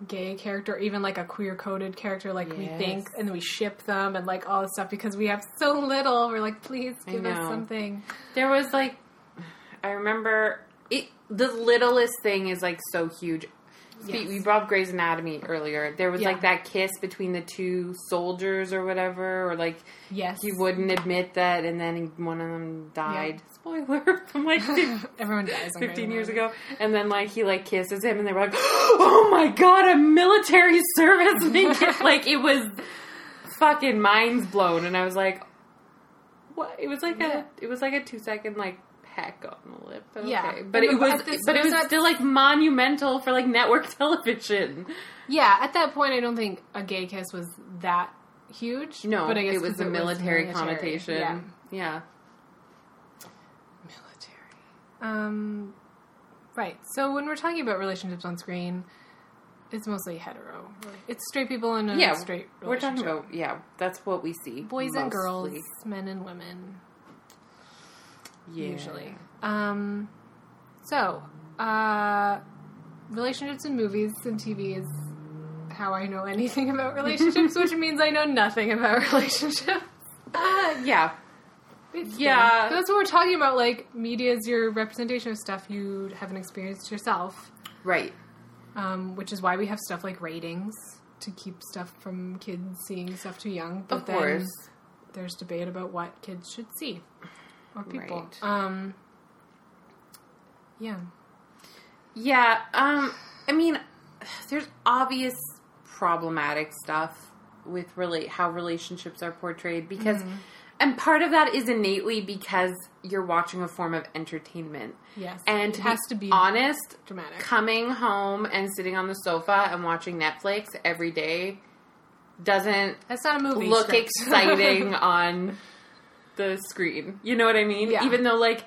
gay character, even like a queer coded character, like we think, and then we ship them and like all this stuff because we have so little. We're like, please give us something. There was like, I remember it. The littlest thing is like so huge. Yes. We brought up Grey's Anatomy earlier. There was Yeah. like that kiss between the two soldiers or whatever, or like Yes, he wouldn't admit that, and then one of them died. Spoiler from like Everyone dies. 15 years ago. And then, like, he, like, kisses him, and they were like, oh my god, a military service like, it was fucking minds blown. And I was like, what? It was like Yeah. a, it was like a two second, like, peck on the lip. But Yeah. But it was, this- but it was still, like, monumental for, like, network television. Yeah, at that point, I don't think a gay kiss was that huge. No, but I guess it was a military, military. connotation. Yeah. yeah. Military. Um, right. So when we're talking about relationships on screen, it's mostly hetero. It's straight people in a Yeah, straight We're talking relationship. about, yeah, that's what we see. boys and girls, men and women. Yeah. usually. Um, so, uh, relationships in movies and TV is how I know anything about relationships, which means I know nothing about relationships. Uh, yeah. It's Yeah. that's what we're talking about. Like, media is your representation of stuff you haven't experienced yourself, Right. um, which is why we have stuff like ratings to keep stuff from kids seeing stuff too young. But Of then course. there's debate about what kids should see or people. Right. Um, yeah. Yeah, um, I mean, there's obvious problematic stuff with really how relationships are portrayed because, Mm-hmm. and part of that is innately because you're watching a form of entertainment. Yes. And it to has be to be honest, dramatic. coming home and sitting on the sofa and watching Netflix every day doesn't That's not a movie. look exciting on the screen. You know what I mean? Yeah. Even though like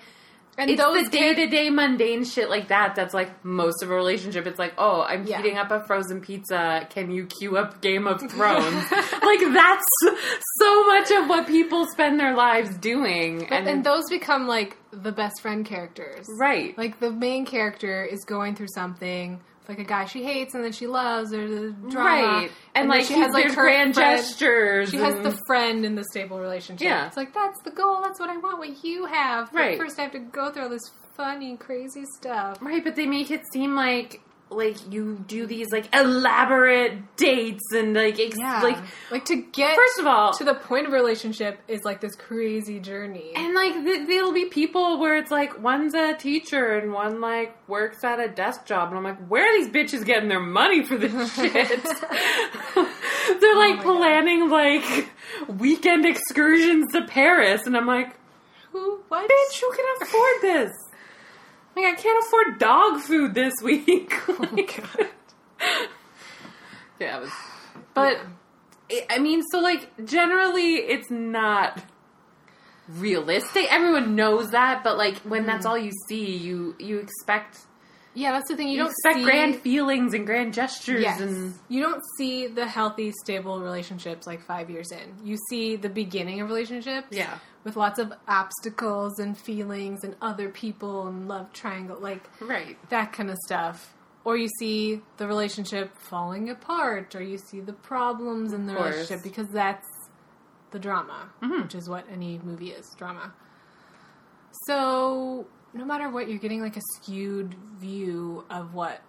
and it's those the day to day mundane shit like that that's like most of a relationship. It's like, oh, I'm Yeah. heating up a frozen pizza. Can you queue up Game of Thrones? like that's so much of what people spend their lives doing. But, and those become like the best friend characters. right, Like the main character is going through something, like a guy she hates and then she loves, or the drama. right, and, then like she has like her grand friend- gestures. She has the friend in the stable relationship. Yeah. It's like that's the goal. That's what I want. What you have. But Right. First, I have to go through all this funny, crazy stuff. Right, but they make it seem like like you do these like elaborate dates and like ex- Yeah. like like to get first of all to the point of relationship is like this crazy journey. and like th- there'll be people where it's like one's a teacher and one like works at a desk job and I'm like where are these bitches getting their money for this shit? They're like Oh my God. planning like weekend excursions to Paris and I'm like Who? What? bitch who can afford this? Like I can't afford dog food this week. Oh my god. Yeah, was. But I I mean, so like generally, it's not realistic. Everyone knows that, but like when Mm. that's all you see, you you expect Yeah, that's the thing. You, you, don't expect see, grand feelings and grand gestures Yes. and You don't see the healthy, stable relationships like five years in. You see the beginning of relationships. Yeah. With lots of obstacles and feelings and other people and love triangle, like right. that kind of stuff. Or you see the relationship falling apart, or you see the problems in the relationship because that's the drama, Mhm. which is what any movie is drama. So, no matter what, you're getting like a skewed view of what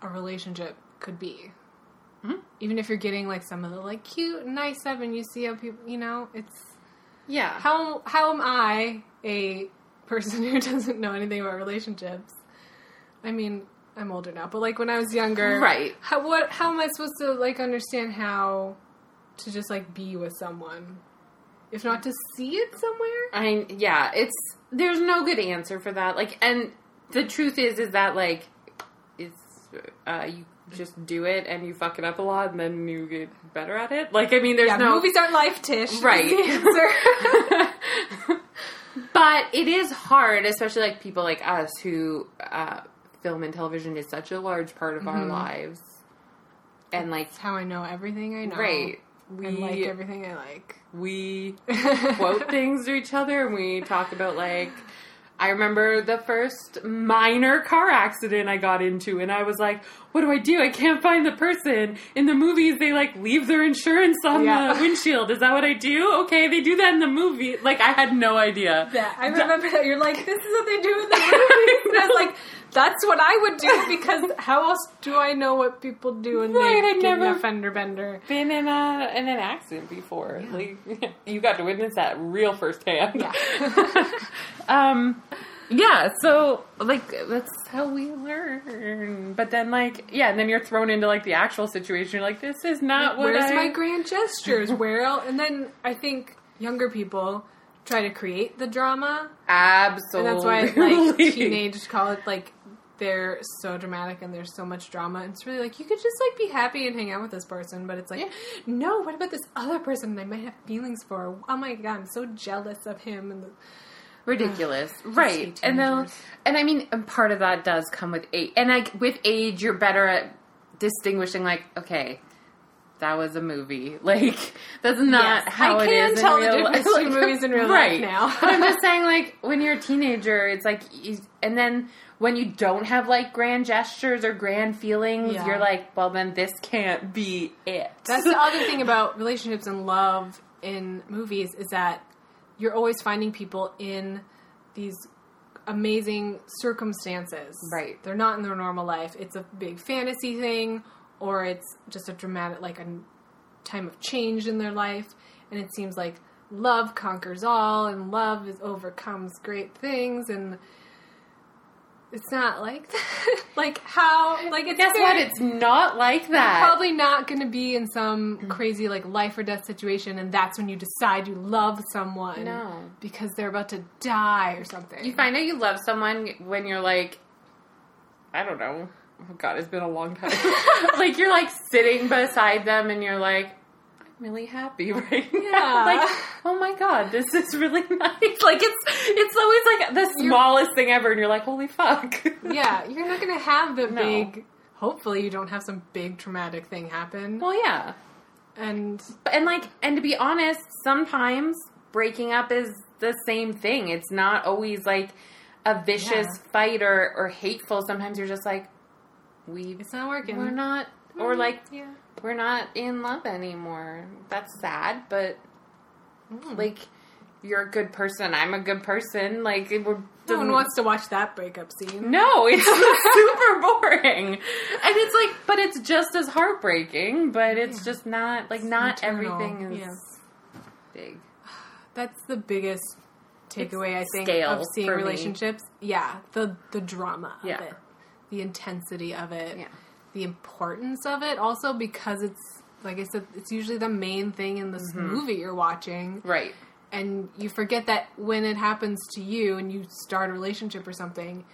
a relationship could be. Mhm. Even if you're getting like some of the like cute, nice stuff, and you see how people, you know, it's Yeah. how how am I a person who doesn't know anything about relationships? I mean, I'm older now, but like when I was younger, Right. How what how am I supposed to like understand how to just like be with someone, if not to see it somewhere? I yeah, it's there's no good answer for that. Like, and the truth is, is that like it's uh, you just do it and you fuck it up a lot, and then you get better at it. Like, I mean, there's yeah, no movies aren't life, Tish. Right. The answer. but it is hard, especially like people like us who uh, film and television is such a large part of our Mhm. lives, and like That's how I know everything I know. right, we I like everything I like. we quote things to each other, and we talk about like. I remember the first minor car accident I got into, and I was like, "What do I do? I can't find the person." In the movies, they like leave their insurance on Yeah. the windshield. Is that what I do? Okay, they do that in the movie. Like I had no idea. Yeah, I remember that. You're like, this is what they do in the movies. And I was like, that's what I would do because how else do I know what people do when Right, they I'd get in a fender bender? been in a in an accident before. Like you got to witness that real firsthand. Yeah. um yeah, so like that's how we learn. But then like yeah, and then you're thrown into like the actual situation. You're like, this is not what Where's I my grand gestures? Where else? And then I think younger people try to create the drama, Absolutely. and that's why like teenage college like they're so dramatic and there's so much drama. It's really like you could just like be happy and hang out with this person, but it's like Yeah. no. What about this other person I might have feelings for? Oh my god, I'm so jealous of him and. The, ridiculous, Just right? And then, and I mean, and part of that does come with age, and like with age, you're better at distinguishing. Like, okay, that was a movie. Like that's not Yes, how I it can is tell in the real difference life. between movies and real life right. now. but I'm just saying, like when you're a teenager, it's like, you, and then when you don't have like grand gestures or grand feelings, Yeah. you're like, well, then this can't be it. That's the other thing about relationships and love in movies is that you're always finding people in these amazing circumstances. Right. They're not in their normal life. It's a big fantasy thing or it's just a dramatic like a time of change in their life and it seems like love conquers all and love is overcomes great things and it's not like that. like how like it's Guess what? It's not like that. probably not going to be in some mm-hmm. crazy like life or death situation and that's when you decide you love someone No. because they're about to die or something You find out you love someone when you're like, I don't know. Oh God, it's been a long time. like you're like sitting beside them and you're like, really happy right now. Yeah. like, oh my God, this is really nice. Like it's it's always like the smallest thing ever, and you're like, holy fuck. yeah you're not to have the No. big hopefully you don't have some big traumatic thing happen well, yeah. and And like, and to be honest, sometimes breaking up is the same thing. It's not always like a vicious Yeah. fight or, or hateful. Sometimes you're just like, we it's not working we're not, or mm, like yeah we're not in love anymore. That's sad, but Mm. like you're a good person. I'm a good person. Like we're no one wants to watch that breakup scene No, it's super boring, and it's like, but it's just as heartbreaking. But it's just not like not Eternal. everything is Yeah. big. that's the biggest takeaway I think of seeing for me. relationships. Yeah, the the drama Yeah. of it, the intensity of it, Yeah. The importance of it. Also because it's like I said, it's usually the main thing in this Mm-hmm. movie you're watching, Right. and you forget that when it happens to you and you start a relationship or something.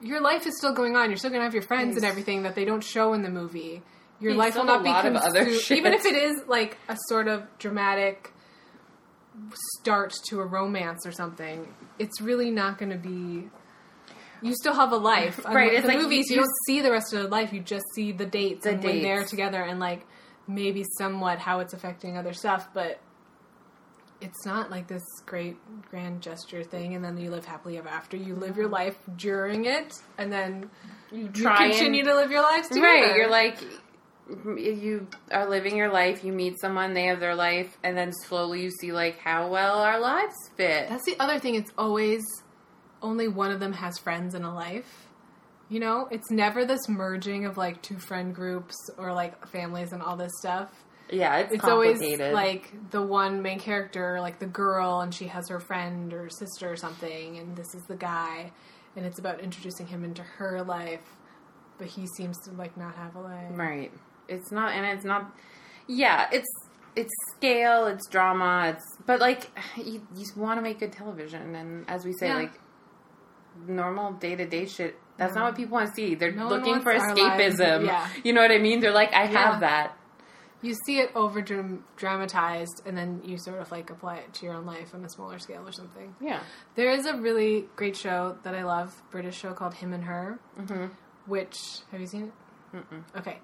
Your life is still going on. You're still gonna have your friends and everything that they don't show in the movie. Your You life will not a be lot of other consumed, even if it is like a sort of dramatic start to a romance or something, it's really not going to be. You still have a life, Right, it's the like movies, you- you, don't see the rest of their life. You just see the dates The and when they're together, and like maybe somewhat how it's affecting other stuff. But it's not like this great grand gesture thing, and then you live happily ever after. You live your life during it, and then You you try and- continue to live your lives together. Right. You're like, you are living your life. You meet someone, they have their life, and then slowly you see like how well our lives fit. That's the other thing. It's always only one of them has friends in a life. You know, it's never this merging of like two friend groups or like families and all this stuff. yeah, it's, It's always like the one main character, like the girl, and she has her friend or sister or something, and this is the guy, and it's about introducing him into her life, but he seems to like not have a life. right. It's not, and it's not. Yeah, it's it's scale, it's drama, it's but like you you want to make good television, and as we say, Yeah. like normal day to day shit. That's not what people want to see. They're No looking for escapism. Yeah. You know what I mean? They're like, I Yeah. have that. You see it over dramatized, and then you sort of like apply it to your own life on a smaller scale or something. Yeah. There is a really great show that I love, British show called Him and Her, hmm which have you seen it? Mm-mm. Okay,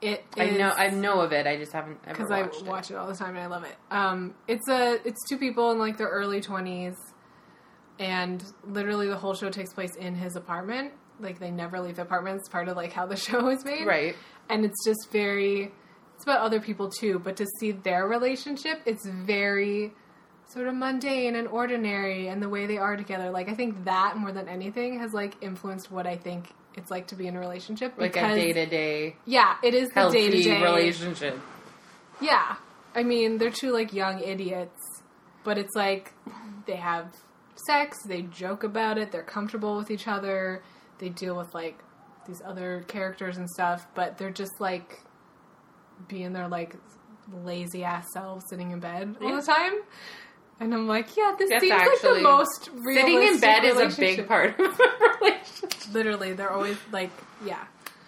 it I know I know of it. I just haven't ever because I watched it. watch it all the time and I love it. Um, it's a it's two people in like their early twenties, and literally the whole show takes place in his apartment. Like they never leave the apartment. It's part of like how the show is made, Right. And it's just very. It's about other people too, but to see their relationship, it's very sort of mundane and ordinary, and the way they are together. Like I think that more than anything has like influenced what I think it's like to be in a relationship. Like a day to day Yeah, it is the day to day relationship. yeah. I mean, they're two like young idiots, but it's like they have sex, they joke about it, they're comfortable with each other, they deal with like these other characters and stuff, but they're just like being their like lazy ass selves sitting in bed all the time. And I'm like, yeah, this That's seems like the most real Sitting in bed is a big part of a relationship. Literally, they're always like, yeah.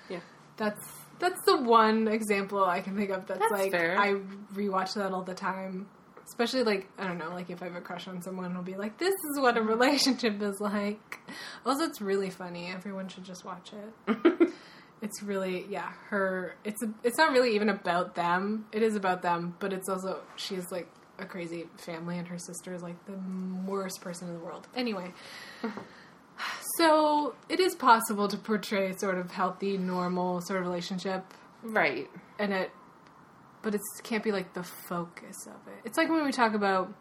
Yeah. That's that's the one example I can think of that's, That's like fair. I rewatch that all the time. Especially like I don't know, like if I have a crush on someone, I'll be like, "This is what a relationship is like." Also, it's really funny. Everyone should just watch it. it's really yeah her it's a, it's not really even about them it is about them but it's also she's like a crazy family and her sister is like the worst person in the world anyway so it is possible to portray sort of healthy normal sort of relationship Right. and it but it can't be like the focus of it it's like when we talk about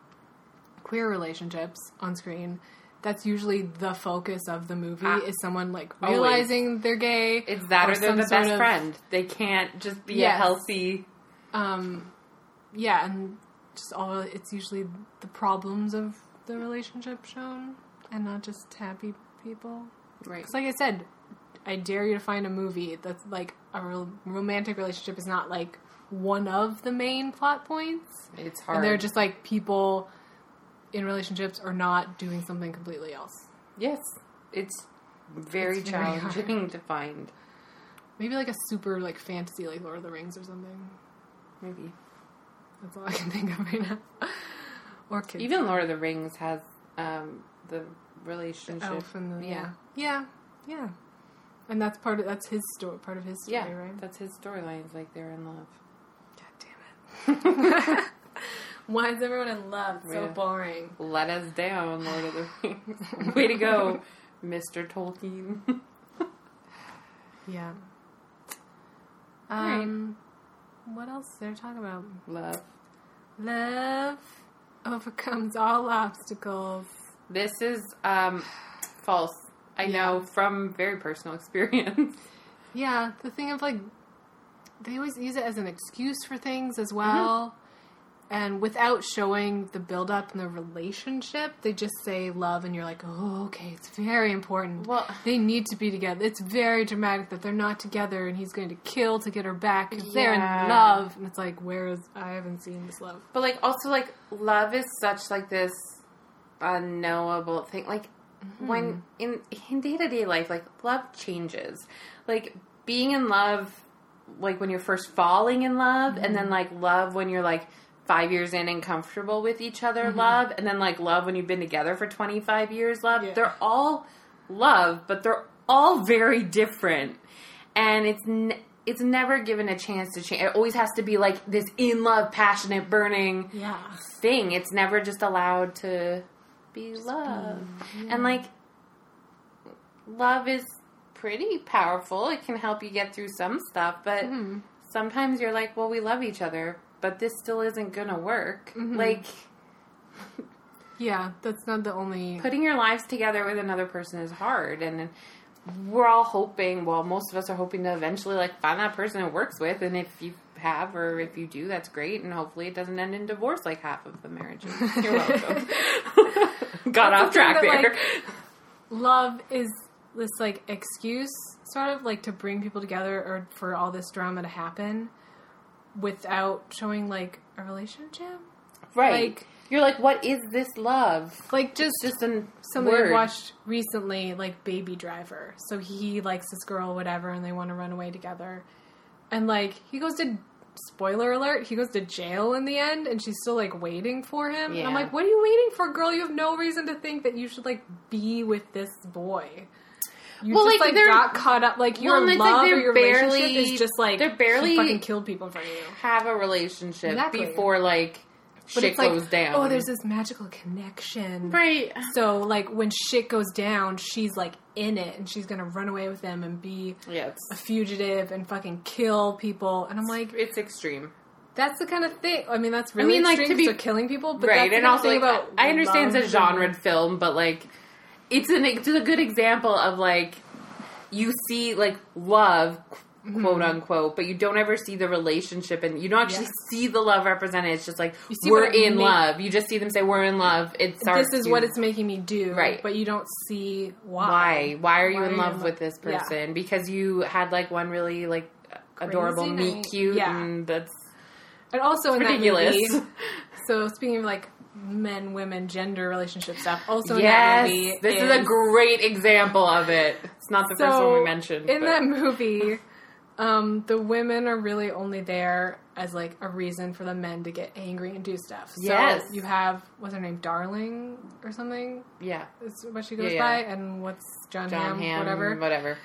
queer relationships on screen that's usually the focus of the movie Ah. is someone like Always. realizing they're gay It's that or, they're the best of- friend. They can't just be a healthy. um yeah and just all it's usually the problems of the relationship shown and not just happy people Right. because like i said i dare you to find a movie that's like a ro- romantic relationship is not like one of the main plot points It's hard. and they're just like people in relationships are not doing something completely else yes. It's very It's very challenging to find. maybe like a super like fantasy like lord of the rings or something Maybe. that's all i can think of right now or kids Even Lord of the Rings has um, the relationship. elf and the, Yeah. yeah. yeah yeah and that's part of that's his story part of his story Yeah, right that's his storyline. Like they're in love. God damn it why is everyone in love so Yeah. boring Let us down, Lord of the Rings. Way to go, Mr. Tolkien. yeah um what else is there to talk about love. love overcomes all obstacles This is um, false. I know from very personal experience. yeah the thing of like they always use it as an excuse for things as mm-hmm. well. And without showing the build up in the relationship they just say love and you're like oh okay it's very important. Well- they need to be together. It's very dramatic that they're not together and he's going to kill to get her back because they're in love. And it's like where is i haven't seen this love. But like also like love is such like this unknowable thing. Like mm-hmm. when in in day to day life, like love changes. Like being in love, like when you're first falling in love, and then mm-hmm. like love when you're like five years in and comfortable with each other, mm-hmm. love, and then like love when you've been together for twenty five years, love. Yeah. They're all love, but they're all very different, and it's. N- it's never given a chance to change. It always has to be like this in love, passionate, burning yeah thing. It's never just allowed to be love. And like love is pretty powerful. It can help you get through some stuff, but Mm-hmm. sometimes you're like, well, we love each other, but this still isn't going to work. Mm-hmm. Like yeah that's not the only putting your lives together with another person is hard and we're all hoping, well, most of us are hoping to eventually like find that person it works with and if you have or if you do, that's great and hopefully it doesn't end in divorce like half of the marriages. You're welcome. Got That's off track that, there. like, love is this like excuse sort of like to bring people together or for all this drama to happen without showing like a relationship? Right. like- You're like, what is this love? like just Just a something I word. watched recently like baby driver. So he likes this girl whatever and they want to run away together. And like he goes to spoiler alert he goes to jail in the end and she's still like waiting for him. And i'm like what are you waiting for girl? You have no reason to think that you should like be with this boy you Well, just like, like, they're- got caught up like your Well, it's like love or your barely- relationship is just like they're barely- fucking killed people in front of you Have a relationship Exactly. before like but shit it's like goes down. oh there's this magical connection right. So like when shit goes down, she's like in it and she's gonna run away with him and be it's, a fugitive and fucking kill people. And I'm like, it's extreme. that's the kind of thing. I mean, that's really I mean, like, extreme, to be- killing people, but right, and also like, about I understand it's a genre film, but like it's an it's a good example of like you see like love mm-hmm. quote unquote, but you don't ever see the relationship and you don't actually see the love represented. It's just like we're in love. You just see them say we're in love. It starts This is to- what it's making me do, Right. But you don't see why. why why are you Why in love with this Yeah. person because you had like one really like adorable Crazy meet cute Yeah. and that's And also in ridiculous. that movie. So speaking of like men, women, gender relationship stuff, also in that movie, this is, a great example of it it's not the first one we mentioned In but- that movie, um, the women are really only there as like a reason for the men to get angry and do stuff. So Yes. you have what's her name, Darling or something. yeah Is what she goes Yeah, by, and what's Jon, Jon Hamm, Hamm whatever. whatever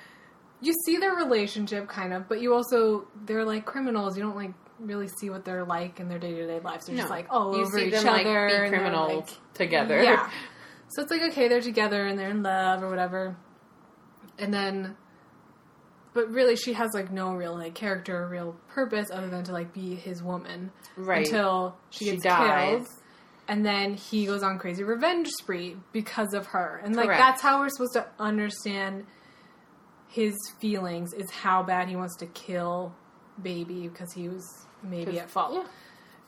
you see their relationship kind of, but you also they're like criminals. You don't like really see what they're like in their day to day lives. They're just like all you over see each them other. like be criminals like- together. yeah. So it's like okay, they're together and they're in love or whatever, and then, but really she has like no real like character or real purpose other than to like be his woman Right. until she She gets dies. killed. And then he goes on crazy revenge spree because of her. And like Correct. that's how we're supposed to understand his feelings is how bad he wants to kill baby because he was maybe at fault. yeah.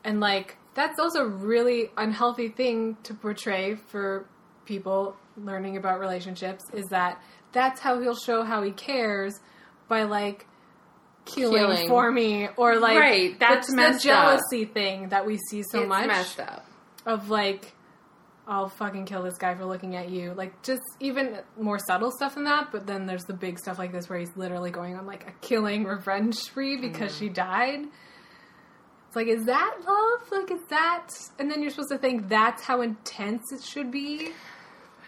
And like that's also a really unhealthy thing to portray for people learning about relationships is that that's how he'll show how he cares by like killing, Killing. for me or like Right, that's the, the messed up. jealousy thing that we see so it's much messed up. of like I'll fucking kill this guy for looking at you. Like just even more subtle stuff than that, but then there's the big stuff like this where he's literally going on like a killing revenge spree because she died. It's like, is that love? Like, is that? And then you're supposed to think that's how intense it should be.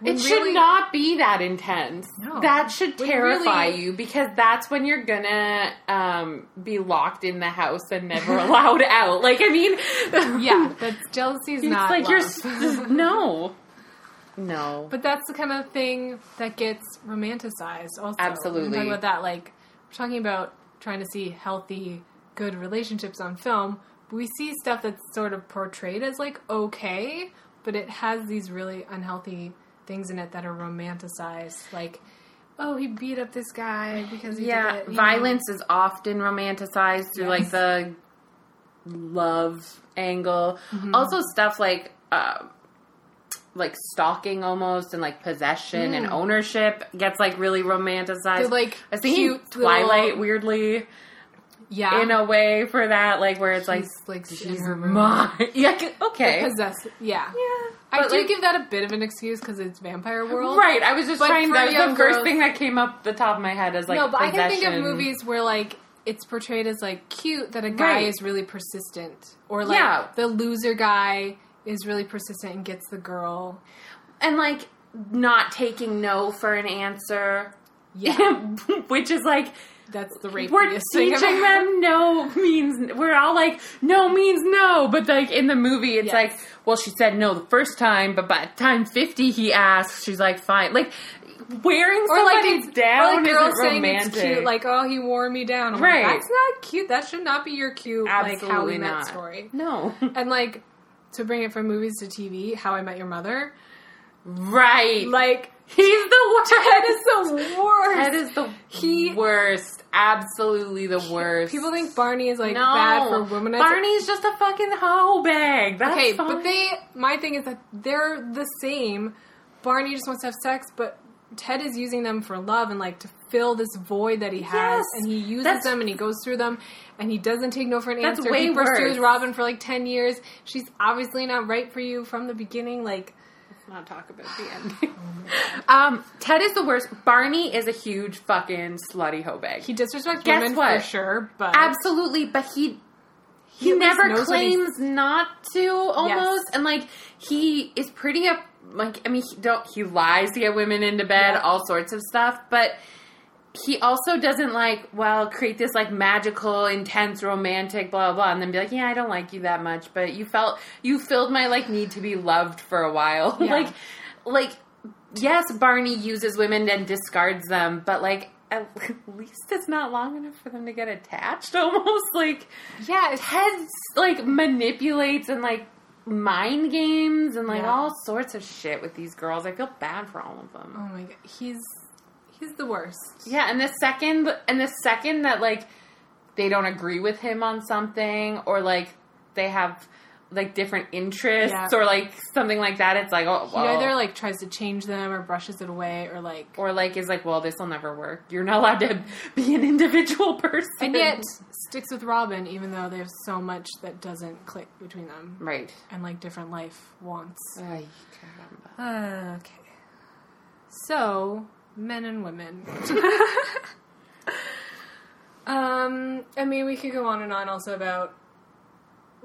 When It should really- not be that intense. No. That should terrify really- you because that's when you're gonna um, be locked in the house and never allowed out. Like, I mean, Yeah, that's jealousy is it's not like love. you're no, no. But that's the kind of thing that gets romanticized. Also, Absolutely. Talking about that. Like we're talking about trying to see healthy, good relationships on film. But we see stuff that's sort of portrayed as like okay, but it has these really unhealthy things in it that are romanticized. Like, oh, he beat up this guy because he yeah, did it, you know? violence is often romanticized through like the love angle. Mm-hmm. Also, stuff like. Uh, like stalking almost and like possession and ownership gets like really romanticized. Mm. The, like, I was thinking cute Twilight little- weirdly Yeah, in a way for that, like where it's like He's, like in she's mine. yeah, okay, possess. Yeah, yeah. I But, do like- give that a bit of an excuse because it's vampire world. Right, I was just But trying. That was the first girls- thing that came up the top of my head as like no, but I can think of movies where like it's portrayed as like cute that a guy Right. is really persistent, or like Yeah. the loser guy is really persistent and gets the girl. and like not taking no for an answer. Yeah, which is like that's the rapiest we're thing. teaching them no means we're all like no means no, but like in the movie it's Yes. like well she said no the first time, but by time fifty he asks she's like fine like. Wearing Or like down or like girls isn't saying romantic. it's cute, like oh he wore me down. I'm Right. like, that's not cute. That should not be your cute. like how Absolutely we met not. story. no, And like to bring it from movies to TV, How I Met Your Mother. right? Like He's the worst. Ted is the worst. Ted is the He- worst. Absolutely the worst. People think Barney is like no. bad for women. Barney's just a fucking hoe bag. That's Okay, fine. but they. My thing is that they're the same. Barney just wants to have sex, but Ted is using them for love and like to fill this void that he has, Yes, and he uses them and he goes through them, and he doesn't take no for an That's answer. way he pursues worse. Robin for like ten years. She's obviously not right for you from the beginning. Like, Let's not talk about the ending. um, Ted is the worst. Barney is a huge fucking slutty hoe bag. he disrespects Guess women what? for sure, but Absolutely, but he he, He at least never knows what he's- claims not to almost, and like he is pretty up. Like I mean, he don't he lies to get women into bed, Yeah. all sorts of stuff, but. He also doesn't like, well, create this like magical, intense, romantic, blah blah, and then be like, yeah, I don't like you that much, but you felt you filled my like need to be loved for a while, Yeah. like, like, yes, Barney uses women and discards them, but like, at least it's not long enough for them to get attached. Almost like yeah, Ted like manipulates and like mind games and like Yeah. all sorts of shit with these girls. I feel bad for all of them. oh my god, he's he's the worst. Yeah, and the second and the second that like they don't agree with him on something or like they have like different interests Yeah. or like something like that, it's like oh He well. either like tries to change them or brushes it away or like or like is like, well, this will never work. You're not allowed to be an individual person. and yet sticks with Robin even though there's so much that doesn't click between them right. and like different life wants. Ay, caramba. Ah, okay. So, men and women. um, I mean, we could go on and on also about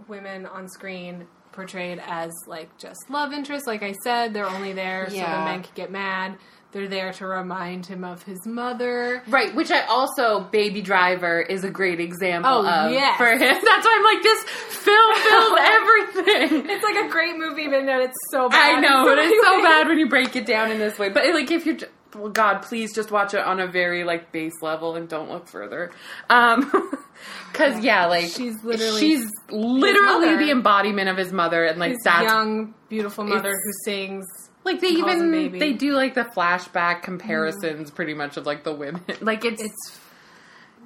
women on screen portrayed as like just love interests. Like I said, they're only there so the men could get mad. they're there to remind him of his mother. Right, which I also Baby Driver is a great example Oh, of yes. for him. That's why I'm like this film fills everything. It's like a great movie, but no, it's so bad. I know, but it's so bad when you break it down in this way. But like, if you're, well, God, please just watch it on a very like base level and don't look further. Um, because yeah. like She's literally she's literally the embodiment of his mother, and like His that's young, beautiful mother who sings. like they even. They do like the flashback comparisons, pretty much of like the women. Like it's, It's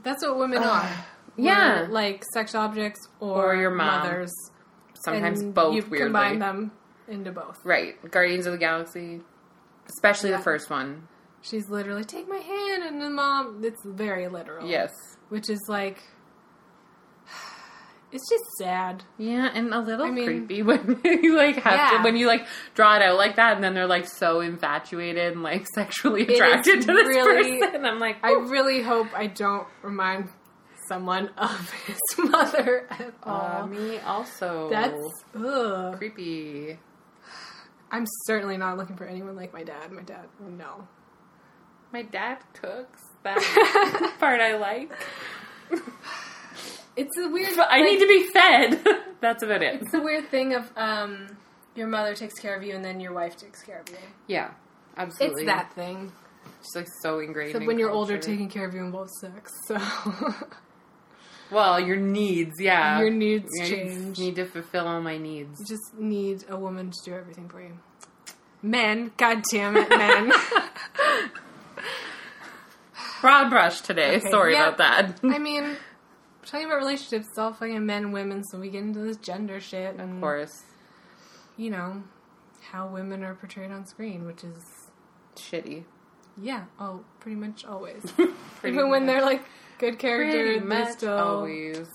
that's what women are. yeah. Like sex objects or, Or your mom. mothers. sometimes and both You combine them into both. Right, Guardians of the Galaxy, especially Yeah. the first one. She's literally take my hand, and the mom. It's very literal. Yes. which is like. It's just sad. Yeah, and a little I mean- creepy when you like have Yeah. to when you like draw it out like that, and then they're like so infatuated and like sexually attracted to this really- person. I'm like, I really hope I don't remind someone of his mother at all. Uh, me also. That's ugh. creepy. I'm certainly not looking for anyone like my dad. My dad, no. My dad cooks. That part I like. It's a weird. But I like, need to be fed. That's about it. It's a weird thing of um, your mother takes care of you and then your wife takes care of you. Yeah, absolutely. It's that thing. It's like so ingrained. So in when you're older, taking care of you involves sex. So well, your needs, yeah, your needs Yeah, you change. Need to fulfill all my needs. You just need a woman to do everything for you. Men, god damn it, men. Broad brush today. Okay, Sorry yeah. about that. I mean, talking about relationships, it's all fucking men and women, so we get into this gender shit and of course, you know, how women are portrayed on screen, which is shitty. yeah, oh pretty much always. Pretty Even when they're like good pretty characters, they're still always.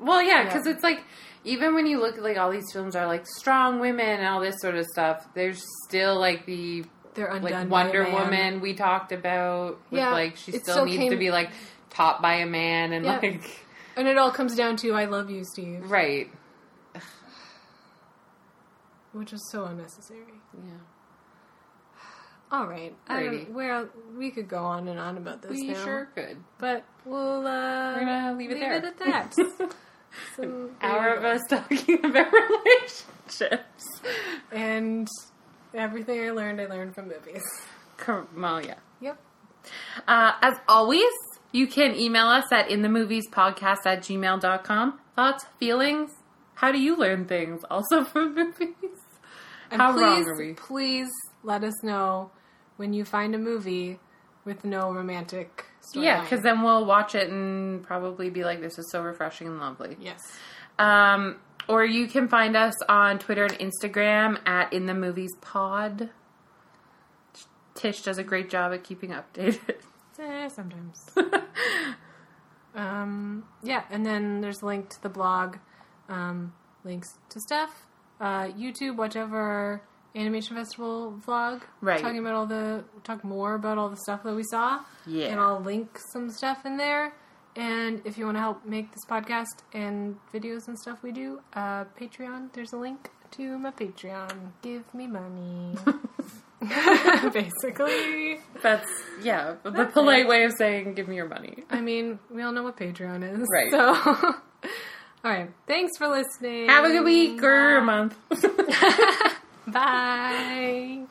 Well, yeah, Yeah. because it's like even when you look at like all these films are like strong women and all this sort of stuff. There's still like the they're undone. like Wonder man. Woman we talked about. With Yeah, like she still, still needs came- to be like taught by a man and Yeah. like And it all comes down to I love you, Steve. right. Which is so unnecessary. Yeah, All right. Well, we could go on and on about this we now. sure could. But we'll uh We're gonna leave it there. at that. Some Hour of us talking about relationships. and everything I learned, I learned from movies. Well, yeah. Yep. Uh, as always, you can email us at inthemoviespodcast at gmail.com. Thoughts, feelings? How do you learn things? Also from movies? And How please, wrong are we? please let us know when you find a movie with no romantic story. Yeah, because then we'll watch it and probably be like, this is so refreshing and lovely. yes. Um, or you can find us on Twitter and Instagram at In the Movies Pod. Tish does a great job at keeping updated. Eh, sometimes. um, yeah, and then there's a link to the blog, um, links to stuff, uh, YouTube, whichever animation festival vlog, Right. Talking about all the talk more about all the stuff that we saw. Yeah. and I'll link some stuff in there. And if you want to help make this podcast and videos and stuff we do, uh, Patreon. There's a link to my Patreon. Give me money. Basically. That's, yeah, the That's polite it. way of saying, give me your money. I mean, we all know what Patreon is. Right. So, all right. Thanks for listening. Have a good week or a month. Bye.